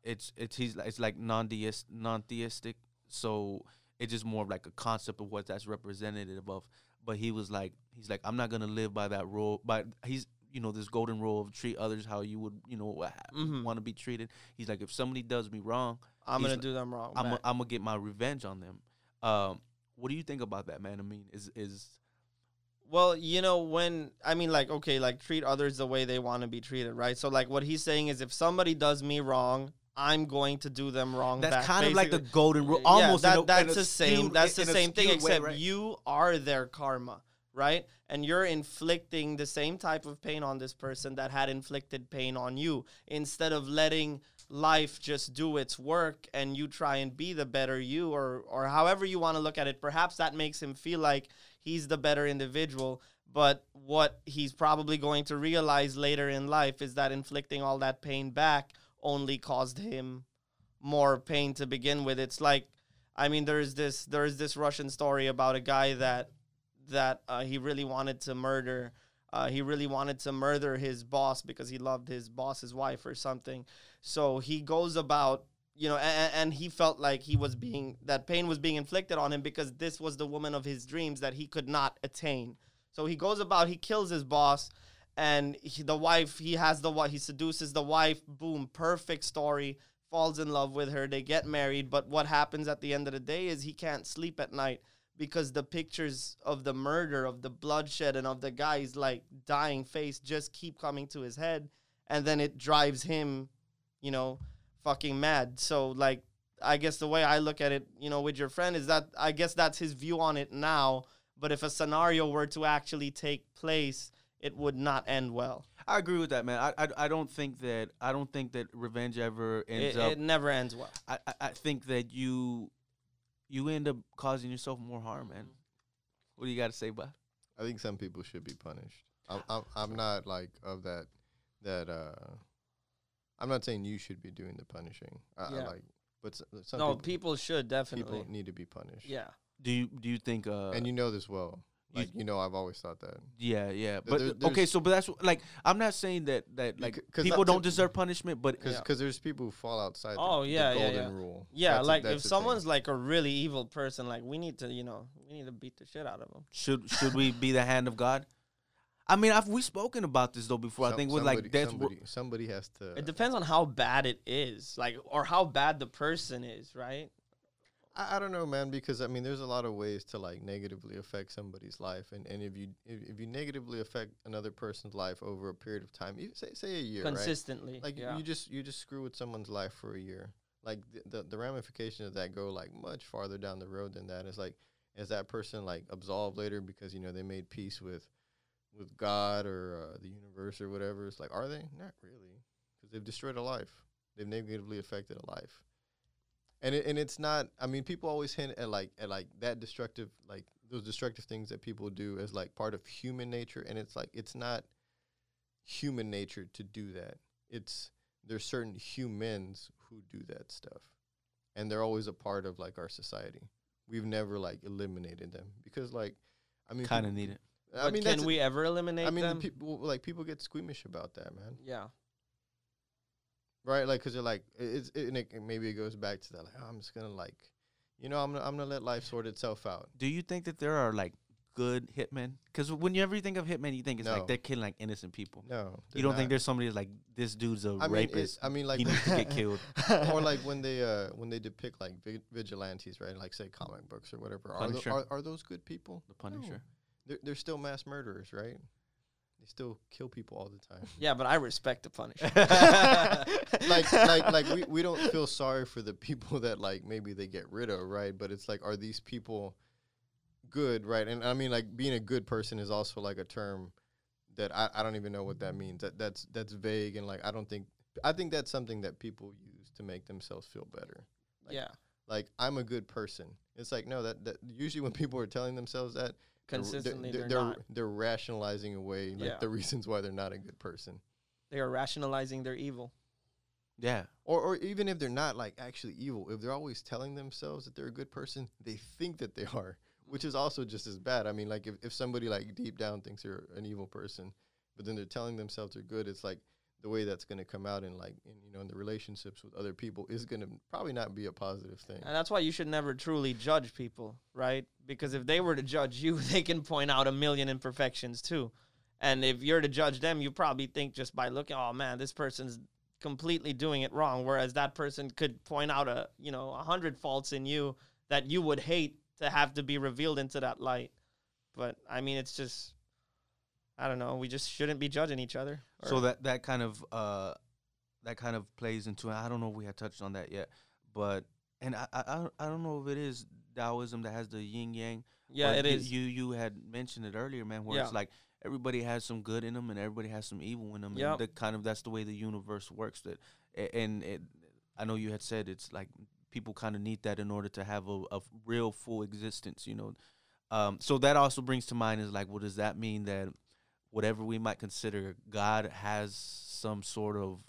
It's it's he's like it's like non-theist non-theistic. So it's just more of like a concept of what that's representative of. But he was like he's like I'm not gonna live by that rule. But he's you know this golden rule of treat others how you would you know Mhm. want to be treated. He's like if somebody does me wrong, I'm gonna like- do them wrong. I'm. I'm gonna get my revenge on them. Um, what do you think about that, man? I mean, is is Well, you know, when I mean, like, okay, like treat others the way they want to be treated, right? So, like, what he's saying is, if somebody does me wrong, I'm going to do them wrong. that's back, kind of like the golden rule? Almost, in that, a- that's the same. skewed- That's the same thing, way, except right? you are their karma, right? And you're inflicting the same type of pain on this person that had inflicted pain on you, instead of letting life just do its work and you try and be the better you, or or however you want to look at it. Perhaps that makes him feel like he's the better individual. But what he's probably going to realize later in life is that inflicting all that pain back only caused him more pain to begin with. It's like, I mean, there's this there's this Russian story about a guy that that uh, he really wanted to murder. Uh, he really wanted to murder his boss because he loved his boss's wife or something. So he goes about, you know, and, and he felt like he was being that pain was being inflicted on him because this was the woman of his dreams that he could not attain. So he goes about, he kills his boss, and he, the wife, he has the he seduces the wife. Boom, perfect story. Falls in love with her. They get married. But what happens at the end of the day is he can't sleep at night because the pictures of the murder, of the bloodshed, and of the guy's like dying face just keep coming to his head, and then it drives him, you know, fucking mad. So like, I guess the way I look at it, you know, with your friend is that I guess that's his view on it now. But if a scenario were to actually take place, it would not end well. I agree with that, man. I, I I don't think that I don't think that revenge ever ends It, up. it never ends well. I, I I think that you you end up causing yourself more harm, man. What do you got to say, bud? I think some people should be punished. I'm, I'm, I'm not like of that, that, uh, I'm not saying you should be doing the punishing. I, I Yeah. like, but s- some no, people, people should definitely. people need to be punished. yeah. Do you do you think? Uh, And you know this well. You- Like, you know, I've always thought that. yeah, yeah. there- But okay, so but that's like I'm not saying that that like 'cause people don't to- deserve punishment, but Because Yeah. there's people who fall outside Oh, the yeah, yeah, golden yeah. rule. Yeah, That's like that's if the thing. someone's like a really evil person, like we need to, you know, we need to beat the shit out of them. should should we be the hand of God? I mean, I've we spoken about this though before. I think with somebody, like death. somebody, somebody has to. It depends on how bad it is, like, or how bad the person is, right? I, I don't know, man, because I mean, there's a lot of ways to like negatively affect somebody's life, and, and if you if, if you negatively affect another person's life over a period of time, even say say a year, right? Consistently, Like yeah. you just you just screw with someone's life for a year. Like the, the the ramifications of that go like much farther down the road than that. It's like is that person like absolved later because you know they made peace with with God or uh, the universe or whatever? It's like are they? Not really, because they've destroyed a life. They've negatively affected a life. And it, and it's not. I mean, people always hint at like at like that destructive, like those destructive things that people do as like part of human nature, and it's like it's not human nature to do that. It's there's certain humans who do that stuff, and they're always a part of like our society. We've never like eliminated them because like, I mean, kind of people- need it. I but mean, can we ever eliminate I mean, them? people like people get squeamish about that, man. yeah, Right? Like, cause they're like, it's it, and it, maybe it goes back to that. Like, oh, I'm just gonna like, you know, I'm gonna I'm gonna let life sort itself out. Do you think that there are like good hitmen? Because when you ever think of hitmen, you think it's No. like they're killing like innocent people. No, you don't think there's somebody that's like this dude's a I mean, rapist? I mean, like, he needs to get killed. or like when they uh when they depict like vig- vigilantes, right? Like say comic books or whatever. Are, tho- Punisher. are are those good people? The Punisher. They're they're still mass murderers, right? They still kill people all the time. yeah, but I respect the Punisher. like like like we, we don't feel sorry for the people that like maybe they get rid of, right? But it's like are these people good, right? And I mean like being a good person is also like a term that I, I don't even know what that means. That that's that's vague and like I don't think I think that's something that people use to make themselves feel better. Like, yeah, Like I'm a good person. It's like no that that usually when people are telling themselves that they're- consistently they're, they're, they're, not. they're rationalizing away like Yeah. the reasons why they're not a good person. They are rationalizing their evil. Yeah. Or, or even if they're not like actually evil, if they're always telling themselves that they're a good person, they think that they are, which is also just as bad. I mean, like if, if somebody like deep down thinks they're an evil person, but then they're telling themselves they're good. It's like the way that's going to come out in like in, you know in the relationships with other people is going to probably not be a positive thing. And that's why you should never truly judge people, right? Because if they were to judge you, they can point out a million imperfections too. And if you're to judge them, you probably think just by looking, oh man, this person's completely doing it wrong. Whereas that person could point out a you know a hundred faults in you that you would hate to have to be revealed into that light. But I mean, it's just I don't know. We just shouldn't be judging each other. So that that kind of uh, that kind of plays into. I don't know if we had touched on that yet, but and I I, I don't- know if it is Taoism that has the yin yang. yeah, it you- is. You you had mentioned it earlier, man, where it's like everybody has some good in them and everybody has some evil in them. Yep. And the kind of that's the way the universe works. That and it, I know you had said it's like people kind of need that in order to have a, a real full existence. You know, um, so that also brings to mind is like, well, does that mean that whatever we might consider God has some sort of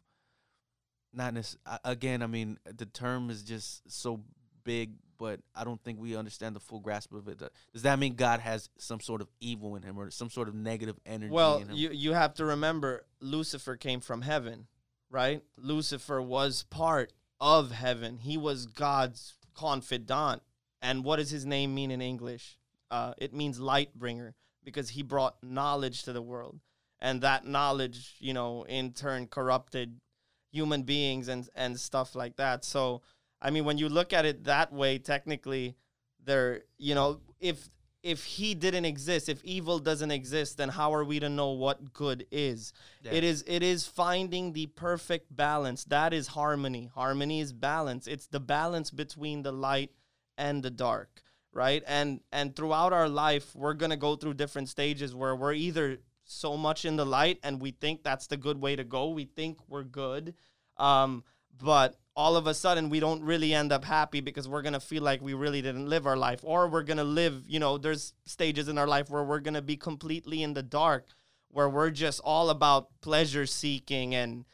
not necessarily again i mean the term is just so big but i don't think we understand the full grasp of it does that mean god has some sort of evil in him or some sort of negative energy Well, in him you you have to remember Lucifer came from heaven, right? Lucifer was part of heaven. He was God's confidant. And what does his name mean in English? Uh, it means light bringer because he brought knowledge to the world. And that knowledge, you know, in turn corrupted human beings and and stuff like that. So, I mean, when you look at it that way, technically, there, you know, if if he didn't exist, if evil doesn't exist, then how are we to know what good is? Yeah. It is it is finding the perfect balance. That is harmony. Harmony is balance. It's the balance between the light and the dark, right? And and throughout our life, we're going to go through different stages where we're either so much in the light and we think that's the good way to go. We think we're good. Um, but all of a sudden we don't really end up happy because we're going to feel like we really didn't live our life or we're going to live, you know, there's stages in our life where we're going to be completely in the dark where we're just all about pleasure seeking and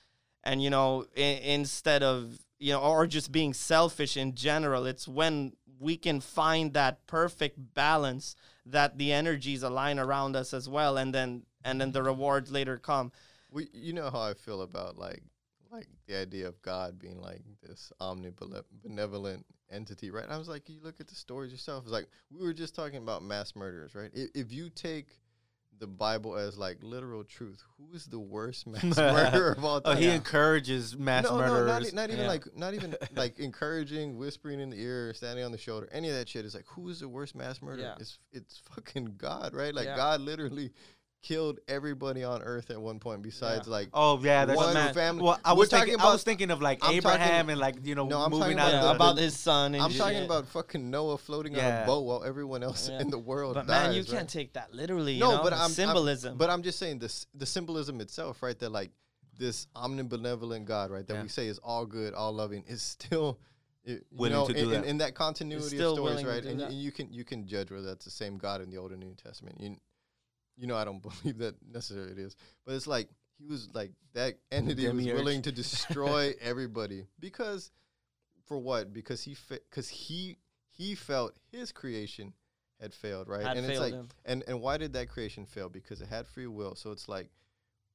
and you know I- instead of you know or just being selfish in general it's when we can find that perfect balance that the energies align around us as well and then and then the rewards later come We, you know how I feel about like like the idea of God being like this omnibenevolent entity, right? I was like, you look at the stories yourself. It's like we were just talking about mass murderers, right? If, if you take the Bible as like literal truth, who is the worst mass murderer of all oh, time? oh time? he encourages mass no, murderers no, not, not even Yeah. like not even like encouraging, whispering in the ear, standing on the shoulder, any of that shit. Is like who is the worst mass murderer? Yeah. It's it's fucking God, right? Like Yeah. God literally killed everybody on earth at one point. Besides, like oh yeah that's one man. family. well i We're was talking thinking, i was thinking of like I'm abraham talking- and like you know No, I'm moving talking out about the, about his son and I'm shit. talking about fucking Noah floating on a boat while everyone else Yeah. in the world but dies. man you right? can't take that literally you no, know? but I'm I'm- symbolism but I'm just saying this the symbolism itself, right? That like this omnibenevolent God, right? That Yeah. we say is all good, all loving, is still it, you Willing know, to do in, in- that. in that continuity of stories, right? do And you, that. you can you can judge whether that's the same God in the Old and New Testament. You, you know, I don't believe that necessarily it is, but it's like he was like that entity was willing to destroy everybody because for what? Because he because he he felt his creation had failed, right? Had and it's like him. and and why did that creation fail? Because it had free will. So it's like,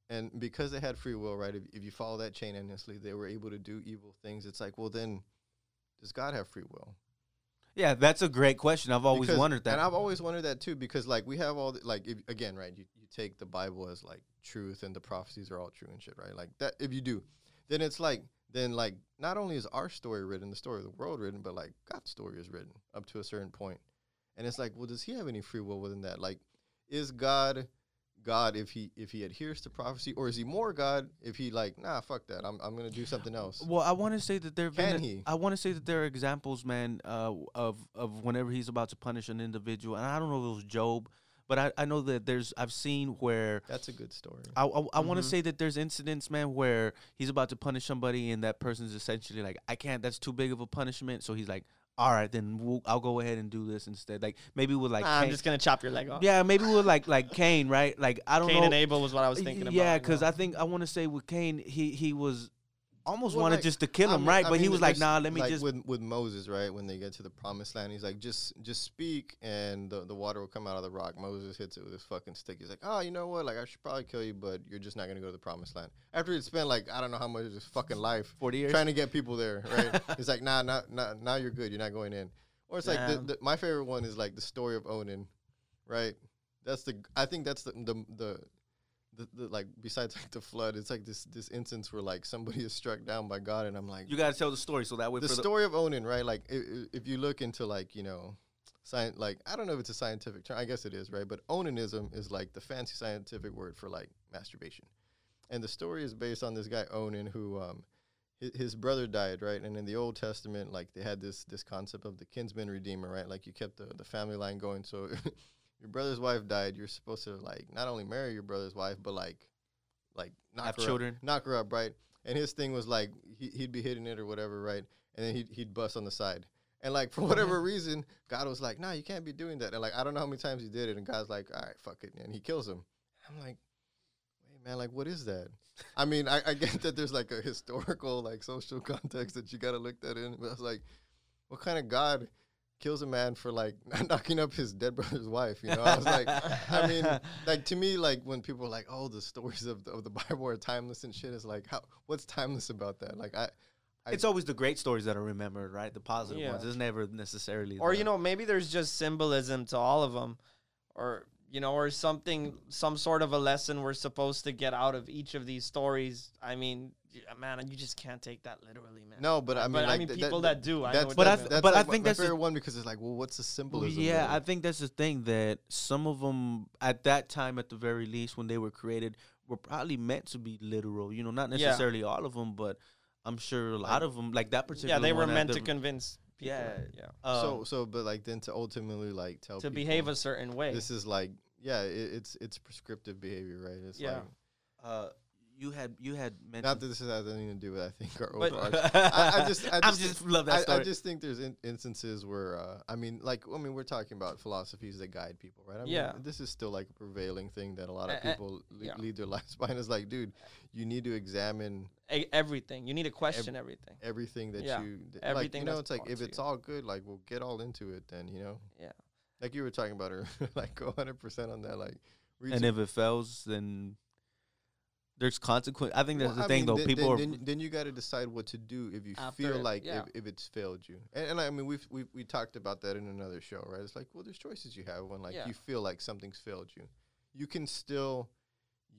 and because it had free will, right? If, if you follow that chain endlessly, they were able to do evil things. It's like, well, then does God have free will? Yeah that's a great question i've always Because- wondered that and I've always wondered that too. Because like we have all the, like if, again, right? You you take the Bible as like truth, and the prophecies are all true and shit, right? Like that. If you do, then it's like then like not only is our story written, the story of the world written, but like God's story is written up to a certain point. And it's like, well, does he have any free will within that? Like, is God God if he if he adheres to prophecy, or is he more God if he like, nah, fuck that, I'm I'm gonna do something else. Well, I want to say that there have Can been. he? I want to say that there are examples, man, uh, of of whenever he's about to punish an individual, and I don't know if it was Job, but I, I know that there's I've seen where That's a good story. I I, want to say that there's incidents, man, where he's about to punish somebody, and that person's essentially like, I can't. That's too big of a punishment. So he's like, all right, then we'll, I'll go ahead and do this instead. Like maybe with like Nah, I'm just gonna chop your leg off yeah, maybe with like like Cain, right? Like I don't Cain know. and Abel was what I was thinking about Yeah, because. I think I want to say with Cain, he he was almost Well, wanted like, just to kill I him, mean- right? I but he was like, "Nah, let me like just." with with Moses, right? When they get to the promised land, he's like, just just speak, and the the water will come out of the rock. Moses hits it with his fucking stick. He's like, oh, you know what? Like, I should probably kill you, but you're just not gonna go to the promised land. After he'd spent like I don't know how much of his fucking life 40 years? trying to get people there, right? he's like, nah, nah, nah, now you're good. You're not going in. Or it's like the, the, my favorite one is like the story of Onan, right? That's the I think that's the the the, the, the like besides like the flood, it's like this this instance where like somebody is struck down by God, and I'm like, you got to tell the story so that way the for story of Onan, right? Like i- i- if you look into like you know, science, like I don't know if it's a scientific term. I guess it is, right? But onanism is like the fancy scientific word for like masturbation, and the story is based on this guy Onan who um. hi- His brother died, right? And in the Old Testament, like they had this this concept of the kinsman redeemer, right? Like you kept the, the family line going. So your brother's wife died, you're supposed to like not only marry your brother's wife, but like like knock Have her children. up, knock her up, right? And his thing was like he, he'd be hitting it or whatever, right? And then he'd he'd bust on the side. And like for whatever reason, God was like, "Nah, you can't be doing that." And like I don't know how many times he did it, and God's like, "All right, fuck it," and he kills him. I'm like, "Wait, man, like what is that?" I mean, I, I get that there's like a historical, like social context that you got to look that in, but I was like, what kind of God kills a man for like knocking up his dead brother's wife? You know, I was like, I mean, like to me, like when people are like, oh, the stories of the, of the Bible are timeless and shit, is like, how what's timeless about that? Like, I, I it's always the great stories that are remembered, right? The positive Yeah. ones. It's never necessarily. or the- you know maybe there's just symbolism to all of them or you know or something some sort of a lesson we're supposed to get out of each of these stories i mean y- man you just can't take that literally man no, but I mean, but like, I mean, people that, do. I know But I you th- mean. that's but I like my- think my that's the- favorite one because it's like, well, what's the symbolism? yeah, there? I think that's the thing that some of them, at that time, at the very least, when they were created, were probably meant to be literal. You know, not Yeah. necessarily all of them, but I'm sure a lot of them, like that particular. yeah, they were meant to convince. People, Yeah. yeah, um, so so, but like then to ultimately like tell to behave a certain way. This is like, yeah, it, it's it's prescriptive behavior, right? It's Yeah. like uh, you had you had mentioned. not that this has anything to do with I think our But- overarching I, I just, I just, just love that I, I just think there's in, instances where, uh, I mean, like, I mean, we're talking about philosophies that guide people, right? I mean, Yeah. This is still like a prevailing thing that a lot of A- a- people le- yeah. lead their lives by. And it's like, dude, you need to examine E- everything you need to question everything. everything that Yeah. you, th- like, Everything you know, it's like if it's you. all good, like, we'll get all into it then, you know? Yeah. Like you were talking about her, like, 100% on that. Like, read and if it fails, then there's consequence. I think that's Well, the I thing, mean, though. then- people then, are. then, then you got to decide what to do if you After feel it, like yeah. if, if it's failed you. And, and I mean, we've, we've we talked about that in another show, right? It's like, well, there's choices you have when like Yeah. you feel like something's failed you. You can still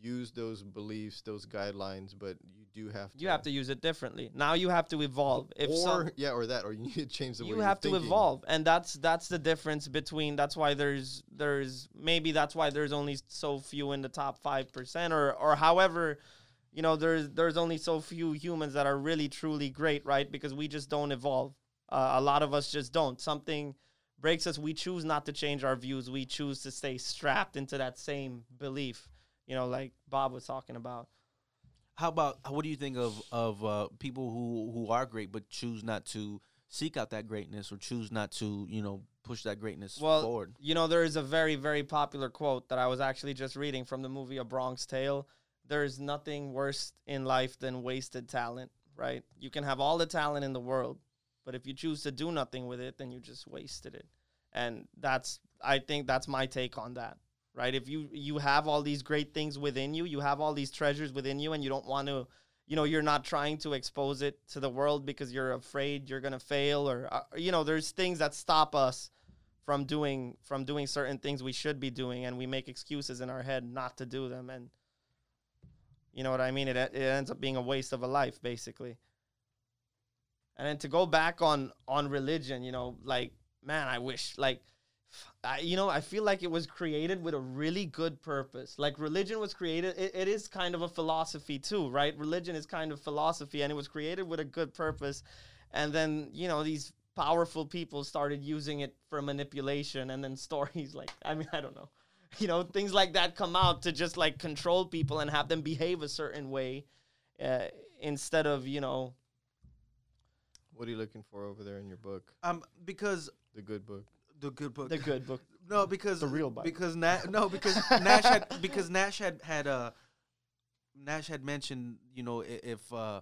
use those beliefs, those guidelines, but you do have to. You have to use it differently. Now you have to evolve. If or some, yeah, or that, or you need to change the way you have to thinking. evolve and that's that's the difference between that's why there's there's maybe that's why there's only so few in the top 5% or or however you know there's there's only so few humans that are really truly great right because we just don't evolve uh, a lot of us just don't something breaks us we choose not to change our views we choose to stay strapped into that same belief you know like bob was talking about How about what do you think of of uh, people who who are great but choose not to seek out that greatness or choose not to you know push that greatness well, forward? You know, there is a very, very popular quote that I was actually just reading from the movie A Bronx Tale. There is nothing worse in life than wasted talent, right? You can have all the talent in the world, but if you choose to do nothing with it, then you just wasted it. And that's, I think that's my take on that, right? If you you have all these great things within you, you have all these treasures within you, and you don't want to you know you're not trying to expose it to the world because you're afraid you're going to fail or uh, you know there's things that stop us from doing from doing certain things we should be doing and we make excuses in our head not to do them and you know what i mean it, it ends up being a waste of a life basically and then to go back on on religion you know like man i wish like I, you know, I feel like it was created with a really good purpose. Like religion was created, it, it is kind of a philosophy too, right? Religion is kind of philosophy, and it was created with a good purpose. And then, you know, these powerful people started using it for manipulation, and then stories like, I mean, I don't know, you know, things like that come out to just like control people and have them behave a certain way uh, instead of, you know, What are you looking for over there in your book? Um, because The good book. The good book, the good book. no, because The real Bible. because Na- no, because Nash had because Nash had had uh Nash had mentioned you know if uh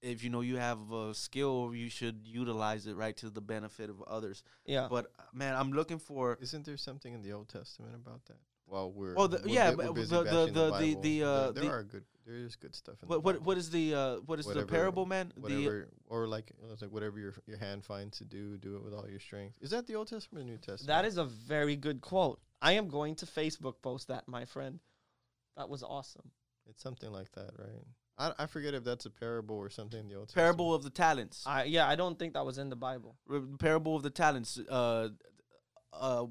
if you know you have a skill, you should utilize it right to the benefit of others. Yeah. But uh, man, I'm looking for Isn't there something in the Old Testament about that? Well, we're Oh, the- we're yeah, bu- we're but the- the- the- the- the, uh, there, there the- are good. There is good stuff in what what what is the uh, what is Whatever- the parable, man? The whatever, or like it was like whatever your your hand finds to do, do it with all your strength. Is that the Old Testament or New Testament? That is a very good quote. I am going to Facebook post that, my friend. That was awesome. It's something like that, right? I, I forget if that's a parable or something in the Old parable of the talents. I yeah, I don't think that was in the Bible. Re- parable of the talents. Uh, uh,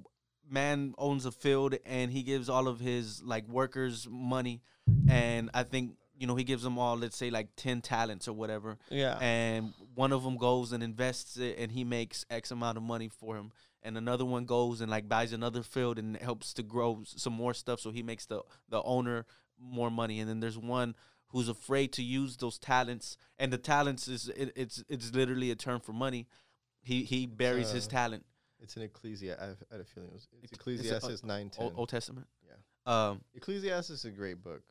man owns a field and he gives all of his like workers money, and I think you know he gives them all, let's say like ten talents or whatever, Yeah. and one of them goes and invests it and he makes X amount of money for him. And another one goes and like buys another field and helps to grow some more stuff, so he makes the the owner more money. And then there's one who's afraid to use those talents, and the talents is it, it's it's literally a term for money. He he buries his uh, talent. It's an Ecclesiastes. I, had a feeling it was it's Ec- is it, uh, Ecclesiastes nine ten. Old, Old Testament. Yeah. Um, Ecclesiastes is a great book,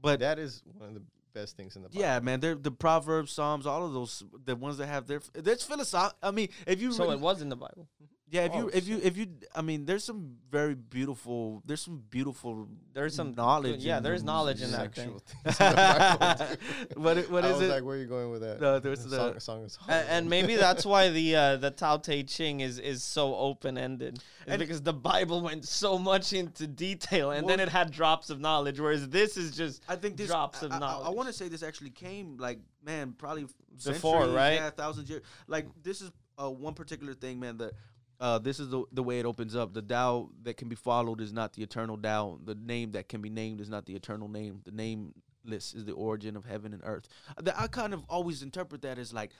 but that is one of the best things in the Bible. yeah, man, they're the Proverbs, Psalms, all of those, the ones that have their that's philosoph. I mean, if you So really- it was in the Bible. Yeah, if you Oh, if you if you I mean there's some very beautiful there's some beautiful There's some knowledge. yeah, there's the- knowledge in that thing. things in the Bible, too. what it- what I is was it? like, where are you going with that? No, there's the- song, song is and, and maybe that's why the uh, the Tao Te Ching is is so open ended. And- because the Bible went so much into detail, and then it had drops of knowledge, whereas this is just I think this drops of I, knowledge. I, want to say this actually came like man probably Before, right? Yeah, thousands years. Like this is uh, one particular thing, man. That uh, this is the the way it opens up. The Tao that can be followed is not the eternal Tao. The name that can be named is not the eternal name. The nameless is the origin of heaven and earth. The, I kind of always interpret that as like.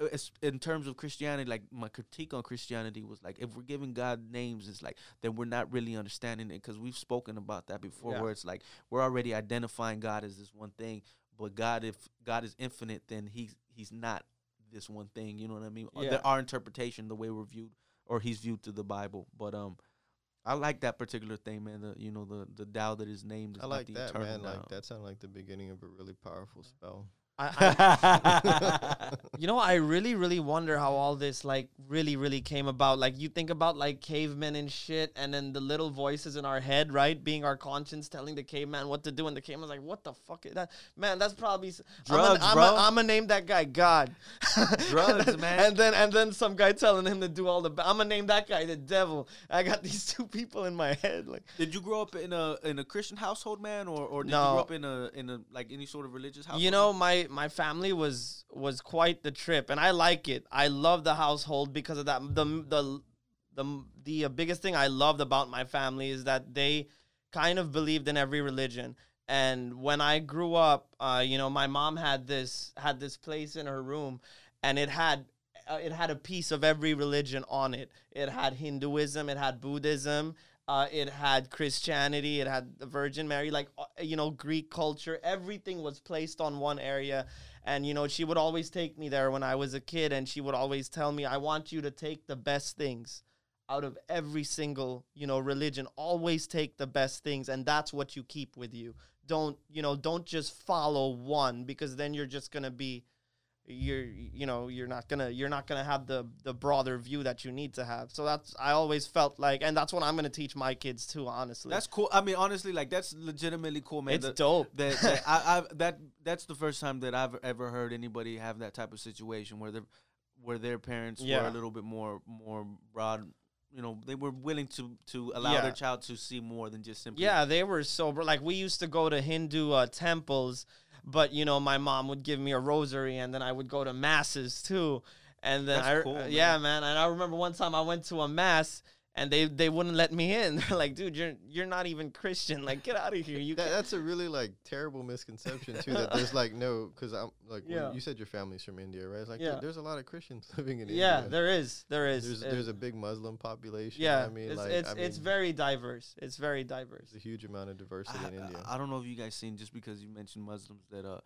uh, as- In terms of Christianity, like my critique on Christianity was like, if we're giving God names, it's like then we're not really understanding it because we've spoken about that before, Yeah. where it's like we're already identifying God as this one thing, but God, if God is infinite, then he's he's not this one thing. You know what I mean? Uh, Yeah. Our interpretation, the way we're viewed, or he's viewed through the Bible. But um, I like that particular thing, man. The you know the the Tao that is named. Is I like the that, eternal man. Like that sounded like the beginning of a really powerful spell. I, I, you know, I really, really wonder how all this like really, really came about. Like you think about like cavemen and shit, and then the little voices in our head, right, being our conscience telling the caveman what to do, and the caveman's like, "What the fuck is that?" Man, that's probably s- Drugs, I'm gonna name that guy God. Drugs, man. And then and then some guy telling him to do all the. I'm gonna name that guy the devil. I got these two people in my head, like. Did you grow up in a in a Christian household, man, or or did you grow up in a in a like any sort of religious household? You know, my my family was was quite the trip, and I like it. I love the household because of that. The the the the uh, biggest thing I loved about my family is that they kind of believed in every religion. And when I grew up, uh, you know, my mom had this had this place in her room, and it had uh, it had a piece of every religion on it. It had Hinduism, it had Buddhism, uh, it had Christianity, it had the Virgin Mary, like uh, you know Greek culture. Everything was placed on one area, and you know she would always take me there when I was a kid, and she would always tell me, "I want you to take the best things." out of every single you know religion always take the best things and that's what you keep with you don't you know don't just follow one because then you're just gonna be you're you know you're not gonna you're not gonna have the the broader view that you need to have so that's i always felt like and that's what i'm gonna teach my kids too honestly That's cool. I mean, honestly, like that's legitimately cool, man. it's The- dope that, that I, I that that's the first time that I've ever heard anybody have that type of situation where their where their parents were a little bit more more broad. You know, they were willing to to allow Yeah. their child to see more than just simply. Yeah, they were sober. Like we used to go to Hindu uh, temples, but you know, my mom would give me a rosary, and then I would go to masses too. And then That's I, cool, man. yeah, man. And I remember one time I went to a mass, and they they wouldn't let me in. They're like, dude, you're you're not even Christian. Like, get out of here. You That, that's a really like terrible misconception too. That there's like no, because I'm like when Yeah. you said your family's from India, right? It's like Yeah. there's a lot of Christians living in yeah, India. Yeah, there is, there is. There's there's a big Muslim population. yeah, I mean, it's like it's, I mean, it's very diverse. It's very diverse. there's a huge amount of diversity I, in India. I, I don't know if you guys seen just because you mentioned Muslims that uh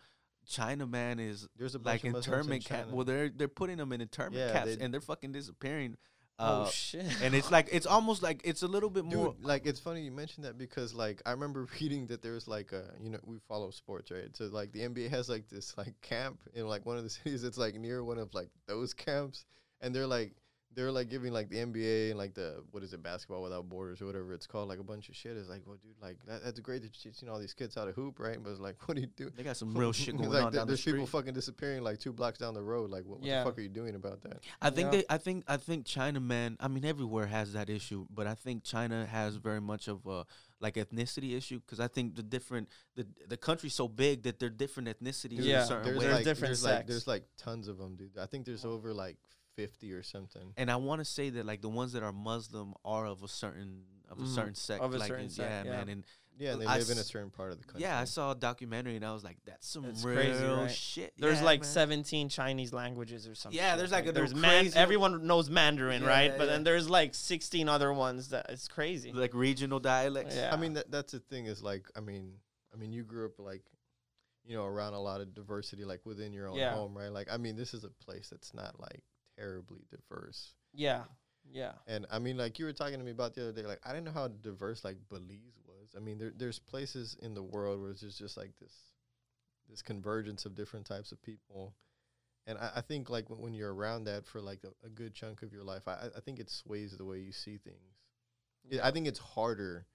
China man is there's a bunch like of in internment camp. Well, they're they're putting them in internment Yeah, camps and they're fucking disappearing. Uh, oh shit! and it's like it's almost like it's a little bit Dude, more. like it's funny you mentioned that because like I remember reading that there's like a you know we follow sports right so like the NBA has like this like camp in like one of the cities it's like near one of like those camps and they're like they're like giving like the NBA and like the what is it basketball without borders or whatever it's called like a bunch of shit it's like well dude like that, that's great that you're teaching all these kids how to hoop right but it's like what do you do They got some real shit going like, on there- down the there's people fucking disappearing like two blocks down the road like what, what Yeah. the fuck are you doing about that I think Yeah. they. I think. I think China, man. I mean, everywhere has that issue, but I think China has very much of a like ethnicity issue because I think the different the the country's so big that they're different ethnicities in Yeah, a certain there's way. There's like different there's like there's like tons of them dude I think there's oh. over like 50 or something and I want to say that like the ones that are Muslim are of a certain of a Mhm. certain sect, Of a like certain sect, yeah, yeah. man. And Yeah, they I live in a certain part of the country. yeah, I saw a documentary and I was like, that's some It's real crazy, right? shit. There's Yeah, like man. 17 Chinese languages or something. Yeah, there's like a- there's they're man. crazy- Everyone knows Mandarin, Yeah, right? yeah, but yeah. then there's like 16 other ones that it's crazy. like regional dialects. Yeah. I mean, that, that's the thing is like, I mean, I mean, you grew up like, you know, around a lot of diversity, like within your own Yeah. home, right? Like, I mean, this is a place that's not like terribly diverse. Yeah, yeah, And I mean, like you were talking to me about the other day, like I didn't know how diverse like Belize was. I mean, there there's places in the world where it's just, just like this, this convergence of different types of people. And I, I think like when, when you're around that for like a, a good chunk of your life, I, I think it sways the way you see things. Yeah, I think it's harder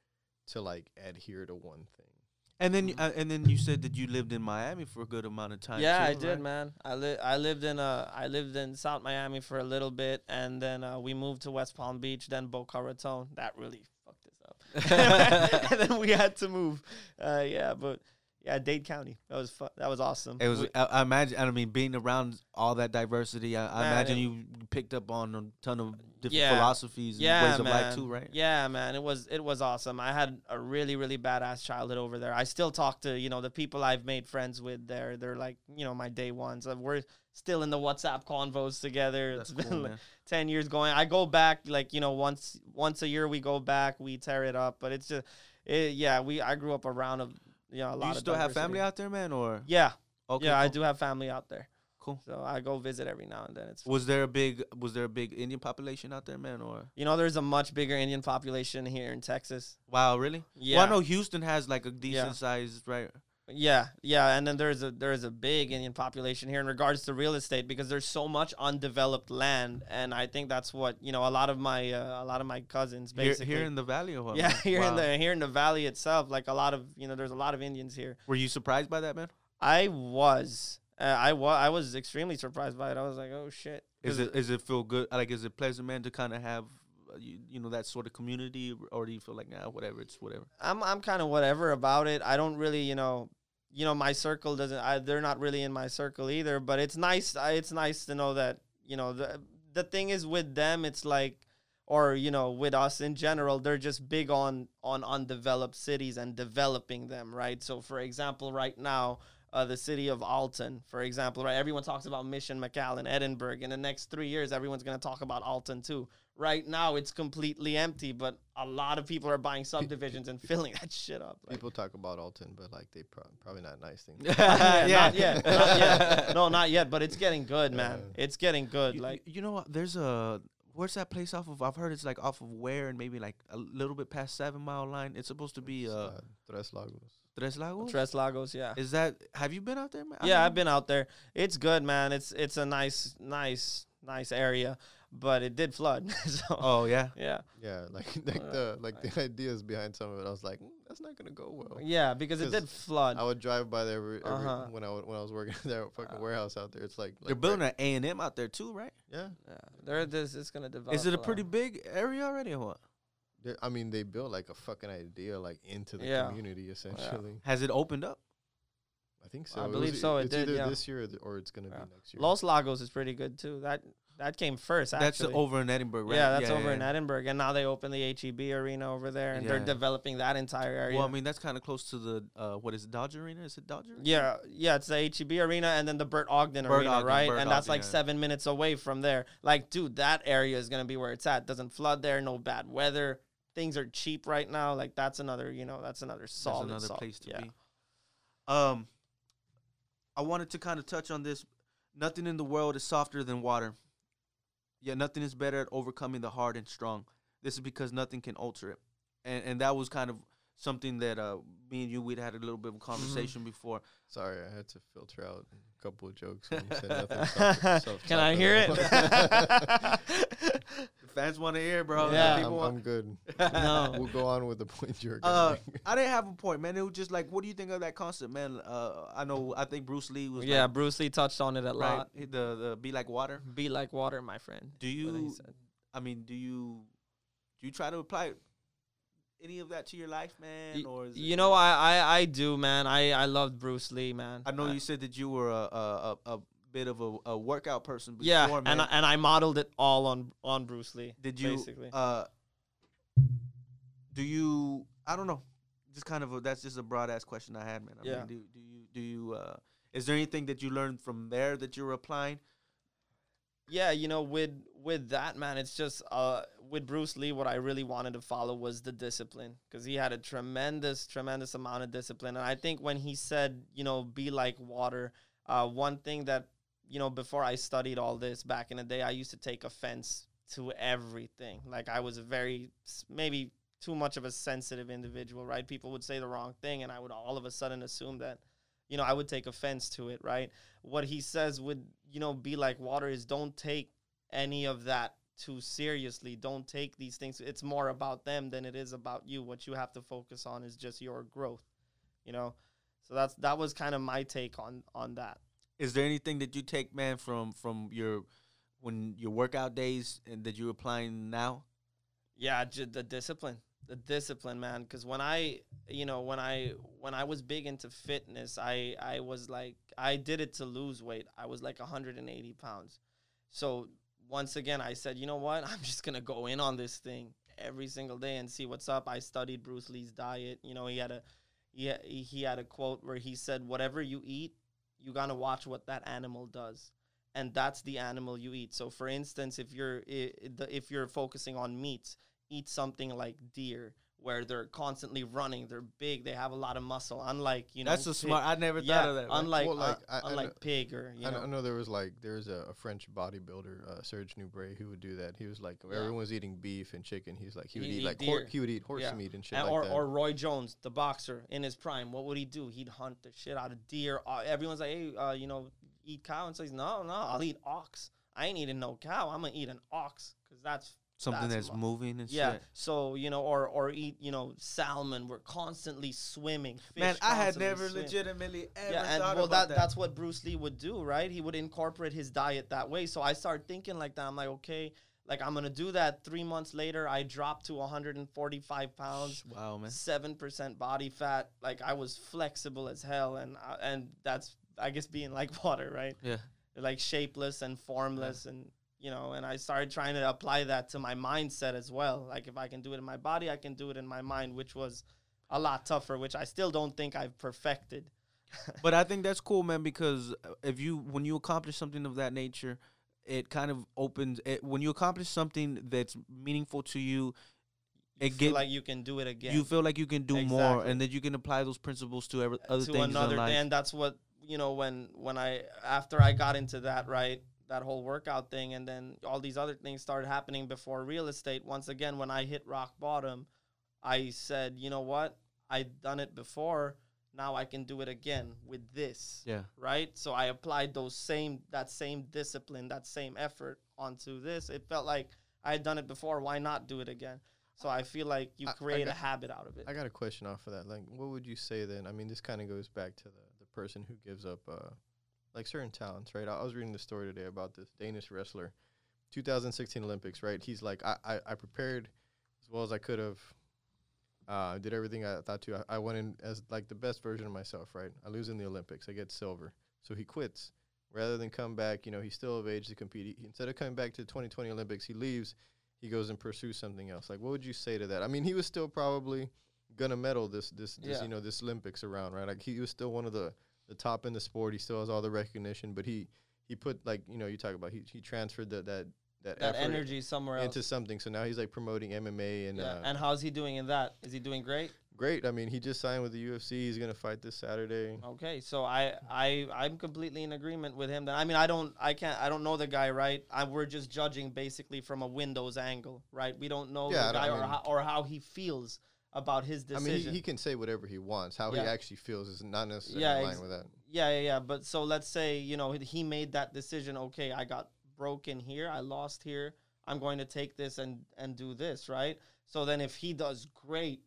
to like adhere to one thing. And then, uh, and then you said that you lived in Miami for a good amount of time. yeah. too, I did, man. I li- I lived in uh I lived in South Miami for a little bit, and then uh, we moved to West Palm Beach, then Boca Raton. That really fucked us up. and then we had to move. Uh, yeah, but yeah, Dade County. That was fun. That was awesome. It was. We- I, I imagine. I mean, being around all that diversity, I, I Man, imagine it- you picked up on a ton of different Yeah. philosophies and yeah, ways of man. life too, right? Yeah, man. It was it was awesome. I had a really really badass childhood over there. I still talk to you know the people I've made friends with there. They're like you know my day ones. We're still in the WhatsApp convos together. That's it's been cool, like ten years going. I go back like you know once once a year we go back. We tear it up, but it's just it, yeah. We I grew up around a you know a lot. You still have family out there, man? Or Yeah, okay, yeah. I do have family out there, Cool. so I go visit every now and then. It's Was there a big Was there a big Indian population out there, man? Or you know there's a much bigger Indian population here in Texas. wow, really? Yeah. Well, I know Houston has like a decent Yeah. sized, right? Yeah, yeah, and then there's a there's a big Indian population here in regards to real estate because there's so much undeveloped land, and I think that's what you know a lot of my uh, a lot of my cousins Here, basically. here in the valley, what? yeah, here in the here in the valley itself, like a lot of you know, there's a lot of Indians here. Were you surprised by that, man? I was, uh, I was, I was extremely surprised by it. I was like, oh shit. Is it is it feel good? Like, is it pleasant, man, to kind of have uh, you, you know that sort of community, or do you feel like nah, whatever, it's whatever? I'm I'm kind of whatever about it. I don't really, you know, you know, my circle doesn't. I, they're not really in my circle either. But it's nice. It's nice to know that you know the the thing is with them. It's like, or you know, with us in general, they're just big on on undeveloped cities and developing them, right? So, for example, right now. Uh, the city of Alton, for example, right? Everyone talks about Mission, McAllen, Edinburg. In the next three years, everyone's going to talk about Alton too. Right now, it's completely empty, but a lot of people are buying subdivisions and filling that shit up. Like, People talk about Alton, but like they pro- probably not nice things. yeah, Yeah. not yet, not yet. No, not yet, but it's getting good, man. Yeah. It's getting good. You, Like, you know what? There's a where's that place off of? I've heard it's like off of where and maybe like a little bit past Seven Mile Line. It's supposed to be It's, uh, uh, Tres Lagos. Tres Lagos. Tres Lagos, yeah. Is that? Have you been out there, man? Yeah, I've been out there. It's good, man. It's it's a nice, nice, nice area, but it did flood. so Oh yeah. yeah, Yeah, like like Uh, the like the ideas behind some of it. I was like, "Mm, that's not gonna go well. yeah, because it did flood. I would drive by there every, every Uh-huh. when I would, when I was working at that fucking Uh, warehouse out there. It's like, They're building right- an A and M out there too, right? Yeah, yeah, there, this it's gonna develop. Is it a lot. pretty big area already or what? They're- I mean, they built like a fucking idea like into the Yeah. community essentially. Has it opened up? I think so. I It believe was- so, it It's did, either yeah. this year or, th- or it's gonna Yeah. be next year. Los Lagos is pretty good too. That that came first. That's over in Edinburg, right? Yeah, that's over in. Edinburg, and now they open the HEB arena over there, and they're developing that entire area. Well, I mean, that's kind of close to the uh, what is it, Dodger Arena? Is it Dodger? Arena? yeah, yeah, it's the HEB arena, and then the Bert Ogden arena, Ogden, right? And that's Ogden, like yeah. seven minutes away from there. Like, dude, that area is gonna be where it's at. Doesn't flood there, no bad weather. Things are cheap right now. Like, that's another, you know, that's another That's solid, another solid- place to yeah. be. Um, I wanted to kind of touch on this. Nothing in the world is softer than water. Yeah, nothing is better at overcoming the hard and strong. This is because nothing can alter it, and and that was kind of something that uh me and you we'd had a little bit of a conversation before. Sorry, I had to filter out a couple of jokes. When you said nothing self- self- Can I hear it? The fans want to hear, bro. Yeah. I'm, I'm good. no. We'll go on with the point you're Uh. I didn't have a point, man. It was just like, what do you think of that concept, man? Uh, I know. I think Bruce Lee was. Yeah, like, Bruce Lee touched on it a right. lot. The the be like water. Be like water, my friend. Do you? I mean, do you? Do you try to apply any of that to your life, man? Or is it- You know, I, I I do, man. I I loved Bruce Lee, man. I know you said that you were a a, a, a bit of a, a workout person. Before, Yeah, man. and I, and I modeled it all on on Bruce Lee. did you? basically? Uh, do you? I don't know. Just kind of a, that's just a broad ass question I had, man. I Yeah. Mean, do do you do you? Uh, is there anything that you learned from there that you're applying? yeah, you know, with with that man, it's just uh with Bruce Lee, what I really wanted to follow was the discipline because he had a tremendous, tremendous amount of discipline, and I think when he said, you know, be like water, uh, one thing that you know before I studied all this back in the day, I used to take offense to everything. Like I was a very maybe too much of a sensitive individual, right? People would say the wrong thing, and I would all of a sudden assume that you know, I would take offense to it, right? What he says would, you know, be like water is don't take any of that too seriously. Don't take these things. It's more about them than it is about you. What you have to focus on is just your growth, you know? So that's that was kind of my take on on that. Is there anything that you take, man, from from your when your workout days and that you're applying now? Yeah, the discipline, the discipline, man. Because when I, you know, when I when I was big into fitness, I I was like I did it to lose weight. I was like 180 pounds. So once again, I said, you know what? I'm just gonna go in on this thing every single day and see what's up. I studied Bruce Lee's diet. You know, he had a he he had a quote where he said, "Whatever you eat, you gotta watch what that animal does." And that's the animal you eat. So, for instance, if you're if you're focusing on meats, eat something like deer, where they're constantly running, they're big, they have a lot of muscle. Unlike you know, That's a pig- smart. I never yeah, thought of that. man. unlike Well, like, uh, I- I unlike know- pig or you I know, know, I know there was like there's a, a French bodybuilder, uh, Serge Nubret, who would do that. He was like, Yeah. everyone was eating beef and chicken. He's like, he would eat eat like hor- he would eat horse Yeah. meat and shit And- like or, that. or Roy Jones, the boxer, in his prime, what would he do? He'd hunt the shit out of deer. Uh, everyone's like, hey, uh, you know, eat cow, and says, no, no, I'll eat ox. I ain't eating no cow. I'm gonna eat an ox because that's Something that's that's moving and yeah. shit. So you know, or or eat you know salmon. We're constantly swimming. Fish Man, I had never swim. legitimately ever Yeah, and thought well, that, that's what Bruce Lee would do, right? He would incorporate his diet that way. So I started thinking like that. I'm like, okay, like I'm gonna do that. Three months later, I dropped to 145 pounds, Wow, man. seven percent body fat. Like I was flexible as hell, and uh, and that's I guess being like water, right? Yeah. Like shapeless and formless, and you know. And I started trying to apply that to my mindset as well. Like if I can do it in my body, I can do it in my mind, which was a lot tougher, which I still don't think I've perfected. but I think that's cool, man, because uh, if you when you accomplish something of that nature, it kind of opens. It, when you accomplish something that's meaningful to you, you it feel get like you can do it again. you feel like you can do more, and then you can apply those principles to every, other to things another in life. and that's what you know when when I after I got into that right that whole workout thing and then all these other things started happening before real estate. Once again when I hit rock bottom I said you know what? I've done it before. Now I can do it again with this. Yeah, right? So I applied those same that same discipline that same effort onto this. It felt like I had done it before. Why not do it again? So I feel like you create a habit out of it. I got a question off of that. Like, what would you say then? I mean, this kind of goes back to the, the person who gives up, uh, like certain talents, right? I, I was reading the story today about this Danish wrestler, 2016 Olympics, right? He's like, I, I, I prepared as well as I could have. Uh, did everything I thought to. I, I went in as like the best version of myself, right? I lose in the Olympics. I get silver. So he quits. Rather than come back, you know, he's still of age to compete. He, instead of coming back to the 2020 Olympics, he leaves he goes and pursues something else. Like, what would you say to that? I mean, he was still probably gonna medal this this, this Yeah. you know this Olympics around, right? Like he was still one of the the top in the sport. He still has all the recognition, but he he put like you know you talk about he he transferred that that that, that energy somewhere else into something. So now he's like promoting MMA and yeah. uh, and how's he doing in that? Is he doing great? great. I mean, he just signed with the UFC. He's gonna fight this Saturday. Okay, so I I I'm completely in agreement with him. That I mean, I don't I can't I don't know the guy, right? I, we're just judging basically from a Windows angle, right? We don't know Yeah, the guy I or mean- how, or how he feels about his decision. I mean, he, he can say whatever he wants. How Yeah. he actually feels is not necessarily Yeah, in line ex- with that. Yeah, yeah, yeah. But so let's say, you know, he made that decision. Okay, I got broken here. I lost here. I'm going to take this and and do this, right? So then if he does great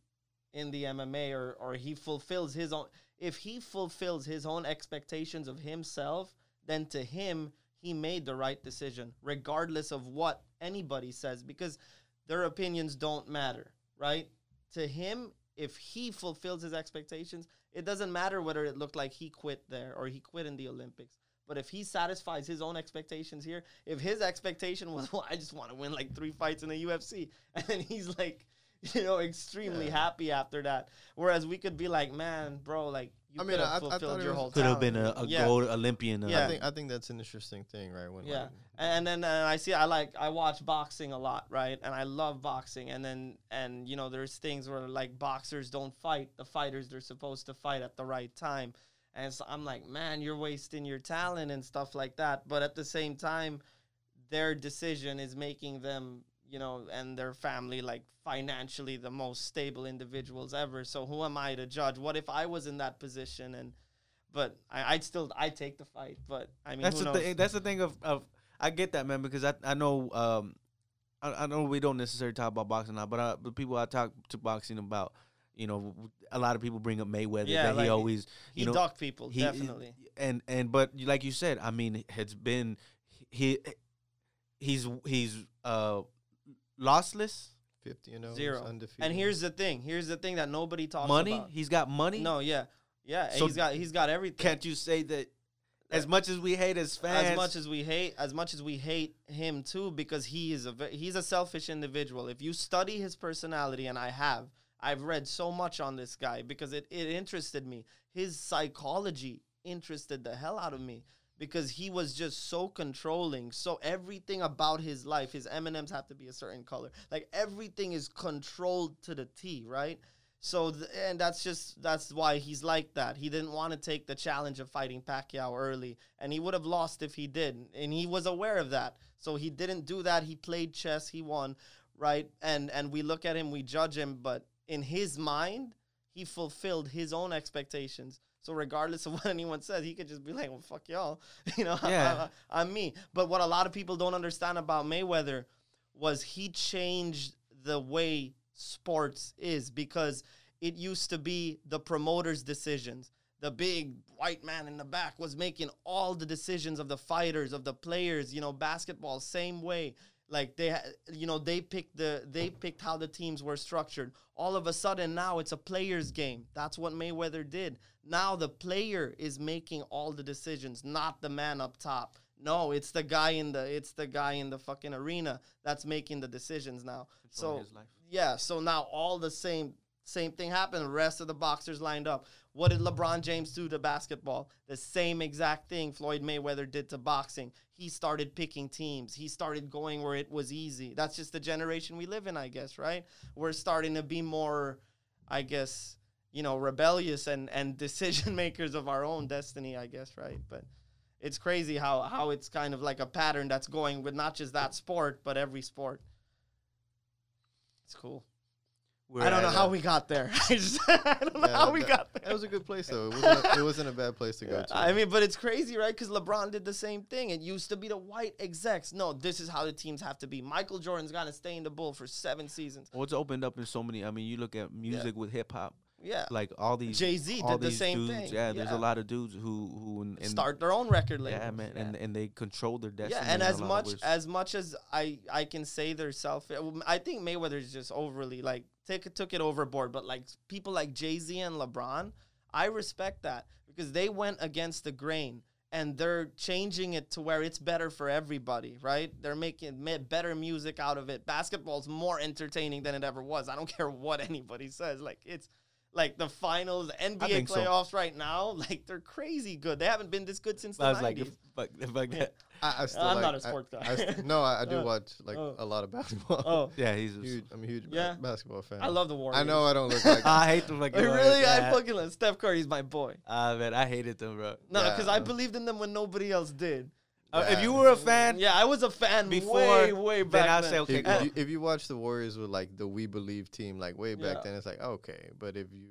in the MMA or or he fulfills his own if he fulfills his own expectations of himself, then to him he made the right decision regardless of what anybody says because their opinions don't matter, right? To him, if he fulfills his expectations, it doesn't matter whether it looked like he quit there or he quit in the Olympics. But if he satisfies his own expectations here, if his expectation was, well, I just want to win like three fights in the UFC, and he's like, you know, extremely Yeah. happy after that. Whereas we could be like, man, bro, like you I mean, I- I thought fulfilled it your whole Could have been a, a Yeah. gold Olympian. Uh, Yeah. I think I think that's an interesting thing, right? When Yeah, like, and then uh, I see I like I watch boxing a lot, right? And I love boxing. And then and you know there's things where like boxers don't fight the fighters they're supposed to fight at the right time, and so I'm like, man, you're wasting your talent and stuff like that. But at the same time, their decision is making them, you know, and their family like financially the most stable individuals ever. So who am I to judge? What if I was in that position and but I, I'd still I take the fight. But I mean, that's the thing. That's the thing of, of I get that man because I I know um I, I know we don't necessarily talk about boxing now, but uh, but people I talk to boxing about, you know, a lot of people bring up Mayweather Yeah, that like, he always he you know ducked people he- definitely. and and but like you said, I mean, it's been he he's he's uh lossless fifty and 0, Zero. undefeated. And here's the thing. Here's the thing that nobody talks money. about. Money? He's got money. No, yeah, yeah. So he's got he's got everything. can't you say that? As much as we hate as fans, as much as we hate, as much as we hate him too, because he is a he's a selfish individual. If you study his personality, and I have, I've read so much on this guy because it it interested me. His psychology interested the hell out of me because he was just so controlling. So everything about his life, his M and M's have to be a certain color. Like everything is controlled to the T, right? So th- and that's just that's why he's like that. He didn't want to take the challenge of fighting Pacquiao early, and he would have lost if he did, and he was aware of that. So he didn't do that. He played chess. He won, right? And and we look at him, we judge him, but in his mind, he fulfilled his own expectations. So regardless of what anyone says, he could just be like, "Well, fuck y'all," you know. Yeah. I, am me. But what a lot of people don't understand about Mayweather was he changed the way sports is because it used to be the promoter's decisions. The big white man in the back was making all the decisions of the fighters, of the players. You know, basketball same way. Like they, you know, they picked the they picked how the teams were structured. All of a sudden now it's a player's game. That's what Mayweather did. Now the player is making all the decisions, not the man up top. No, it's the guy in the it's the guy in the fucking arena that's making the decisions now. So yeah, so now all the same same thing happened. The rest of the boxers lined up. What did LeBron James do to basketball? The same exact thing Floyd Mayweather did to boxing. He started picking teams. He started going where it was easy. That's just the generation we live in, I guess, right? We're starting to be more, I guess, you know, rebellious and and decision makers of our own destiny, I guess, right? But it's crazy how how it's kind of like a pattern that's going with not just that sport, but every sport. It's cool. We're I don't know how uh, we got there. I, just, I don't know Yeah, how we that- got That there. was a good place though. It wasn't a, it wasn't a bad place to go to. I mean, but it's crazy, right? Because LeBron did the same thing. It used to be the white execs. No, this is how the teams have to be. Michael Jordan's got to stay in the bull for seven seasons. Well, it's opened up in so many. I mean, you look at music with hip hop, Yeah. like all these Jay-Z did the same dudes, thing. Yeah, there's Yeah. a lot of dudes who who Start their own record label. Yeah, man, and and they control their destiny. Yeah, and as much as much as I I can say they're selfish, I think Mayweather is just overly like take took it overboard. But like people like Jay Z and LeBron, I respect that because they went against the grain and they're changing it to where it's better for everybody. Right? They're making better music out of it. Basketball's more entertaining than it ever was. I don't care what anybody says. Like it's like the finals, NBA think so. playoffs right now, like they're crazy good. They haven't been this good since the I was like, 90s. fuck, fuck Yeah. that. I, I still I'm like, not a sports guy. I st- no, I, I do Uh, watch like oh. a lot of basketball. oh, Yeah, he's. A, huge. I'm a huge ba- Yeah. basketball fan. I love the Warriors. I know I don't look like. I hate the fucking. Like, Warriors, really, I man. fucking love Steph Curry's my boy. Ah man, I hated them, bro. No, Yeah. because I believed in them when nobody else did. Uh, if you were a fan, Yeah, I was a fan Before, way, way then back I'll then. say, okay, if, cool. you, if you watch the Warriors with like the We Believe team, like way back Yeah. then, it's like okay. But if you,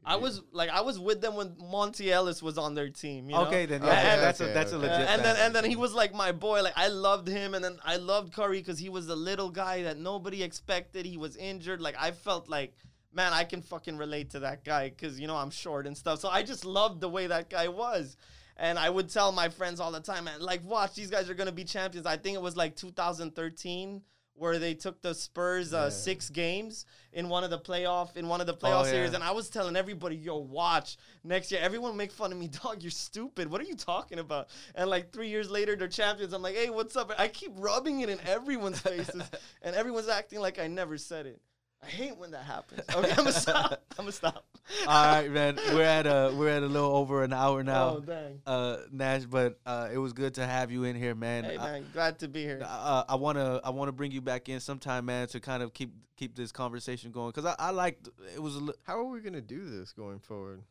if I you- was like, I was with them when Monta Ellis was on their team. You know? okay, then yeah, Okay, yeah, that's okay, a that's a okay. Yeah, legit. and then and then he was like my boy. Like I loved him, and then I loved Curry because he was the little guy that nobody expected. He was injured. Like I felt like, man, I can fucking relate to that guy because you know I'm short and stuff. So I just loved the way that guy was. And I would tell my friends all the time, man, like, watch, these guys are gonna be champions. I think it was like 2013 where they took the Spurs uh, Yeah. six games in one of the playoff in one of the playoff Oh, yeah. series, and I was telling everybody, "Yo, watch next year." Everyone make fun of me, dog. You're stupid. What are you talking about? And like three years later, they're champions. I'm like, "Hey, what's up?" I keep rubbing it in everyone's faces, and everyone's acting like I never said it. I hate when that happens. Okay, I'm gonna stop. I'm gonna stop. All right, man. We're at a we're at a little over an hour now. Oh dang. uh, Nash. But uh, it was good to have you in here, man. Hey I- man, glad to be here. uh, I wanna I wanna bring you back in sometime, man, to kind of keep keep this conversation going because I, I liked it was a li- How are we gonna do this going forward?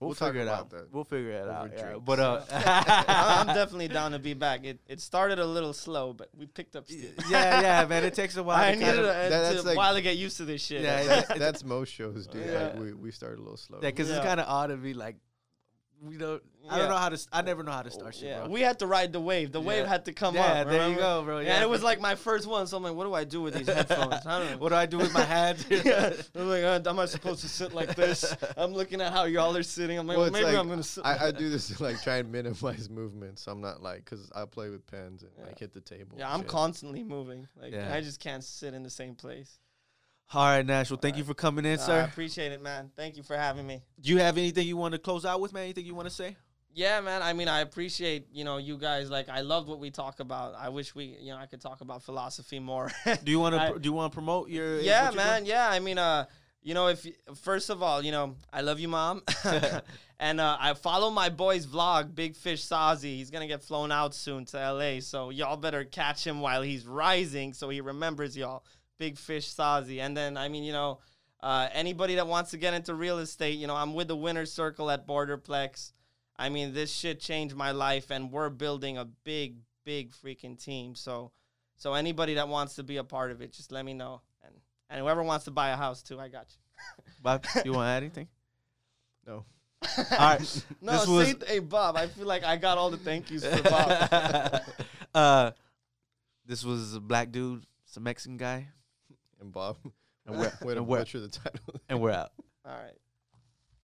We'll, We'll talk figure it about out. that We'll figure it over out. Yeah. But uh, I'm definitely down to be back. It it started a little slow, but we picked up steam. yeah, yeah, man. It takes a while. I to needed kind a, of, That- to- that's a like- while to get used to this shit. Yeah, That- that's most shows, dude. Yeah. Like we, we started a little slow. yeah, because Yeah. it's kind of odd to be like, we don't. I don't know how to. I never know how to start shit, yeah, bro. we had to ride the wave. The wave had to come yeah, up. there you go, bro. Yeah, Yeah, and it was like my first one. So I'm like, what do I do with these headphones? I don't know. what do I do with my hands? yeah. I'm like, uh, am I supposed to sit like this? I'm looking at how y'all are sitting. I'm like, Well, well, maybe like, I'm gonna sit. I, I do this to like try and minimize movement, so I'm not like because I play with pens and like hit the table. yeah, I'm shit. constantly moving. Like Yeah. I just can't sit in the same place. All right, Nash. Well, thank you for coming in, Uh, I sir. appreciate it, man. Thank you for having me. Do you have anything you want to close out with, man? Anything you want to say? Yeah, man. I mean, I appreciate you know you guys. Like, I loved what we talk about. I wish we you know I could talk about philosophy more. Do you want to? Do you want to promote your? yeah, man. Yeah, I mean, uh, you know, if first of all, you know, I love you, mom, and uh, I follow my boy's vlog, Big Fish Sazi. He's gonna get flown out soon to L.A., so y'all better catch him while he's rising, so he remembers y'all. Big Fish Sazi, and then I mean, you know, uh, anybody that wants to get into real estate, you know, I'm with the Winner's Circle at Borderplex. I mean, this shit changed my life, and we're building a big, big freaking team. So, so anybody that wants to be a part of it, just let me know. And and whoever wants to buy a house too, I got you. Bob, you want to add anything? No. All right. No, this say, was th- hey Bob. I feel like I got all the thank yous for Bob. uh, this was a black dude, some Mexican guy, And Bob, And we're- way to and we're- butcher the title. and we're out. all right.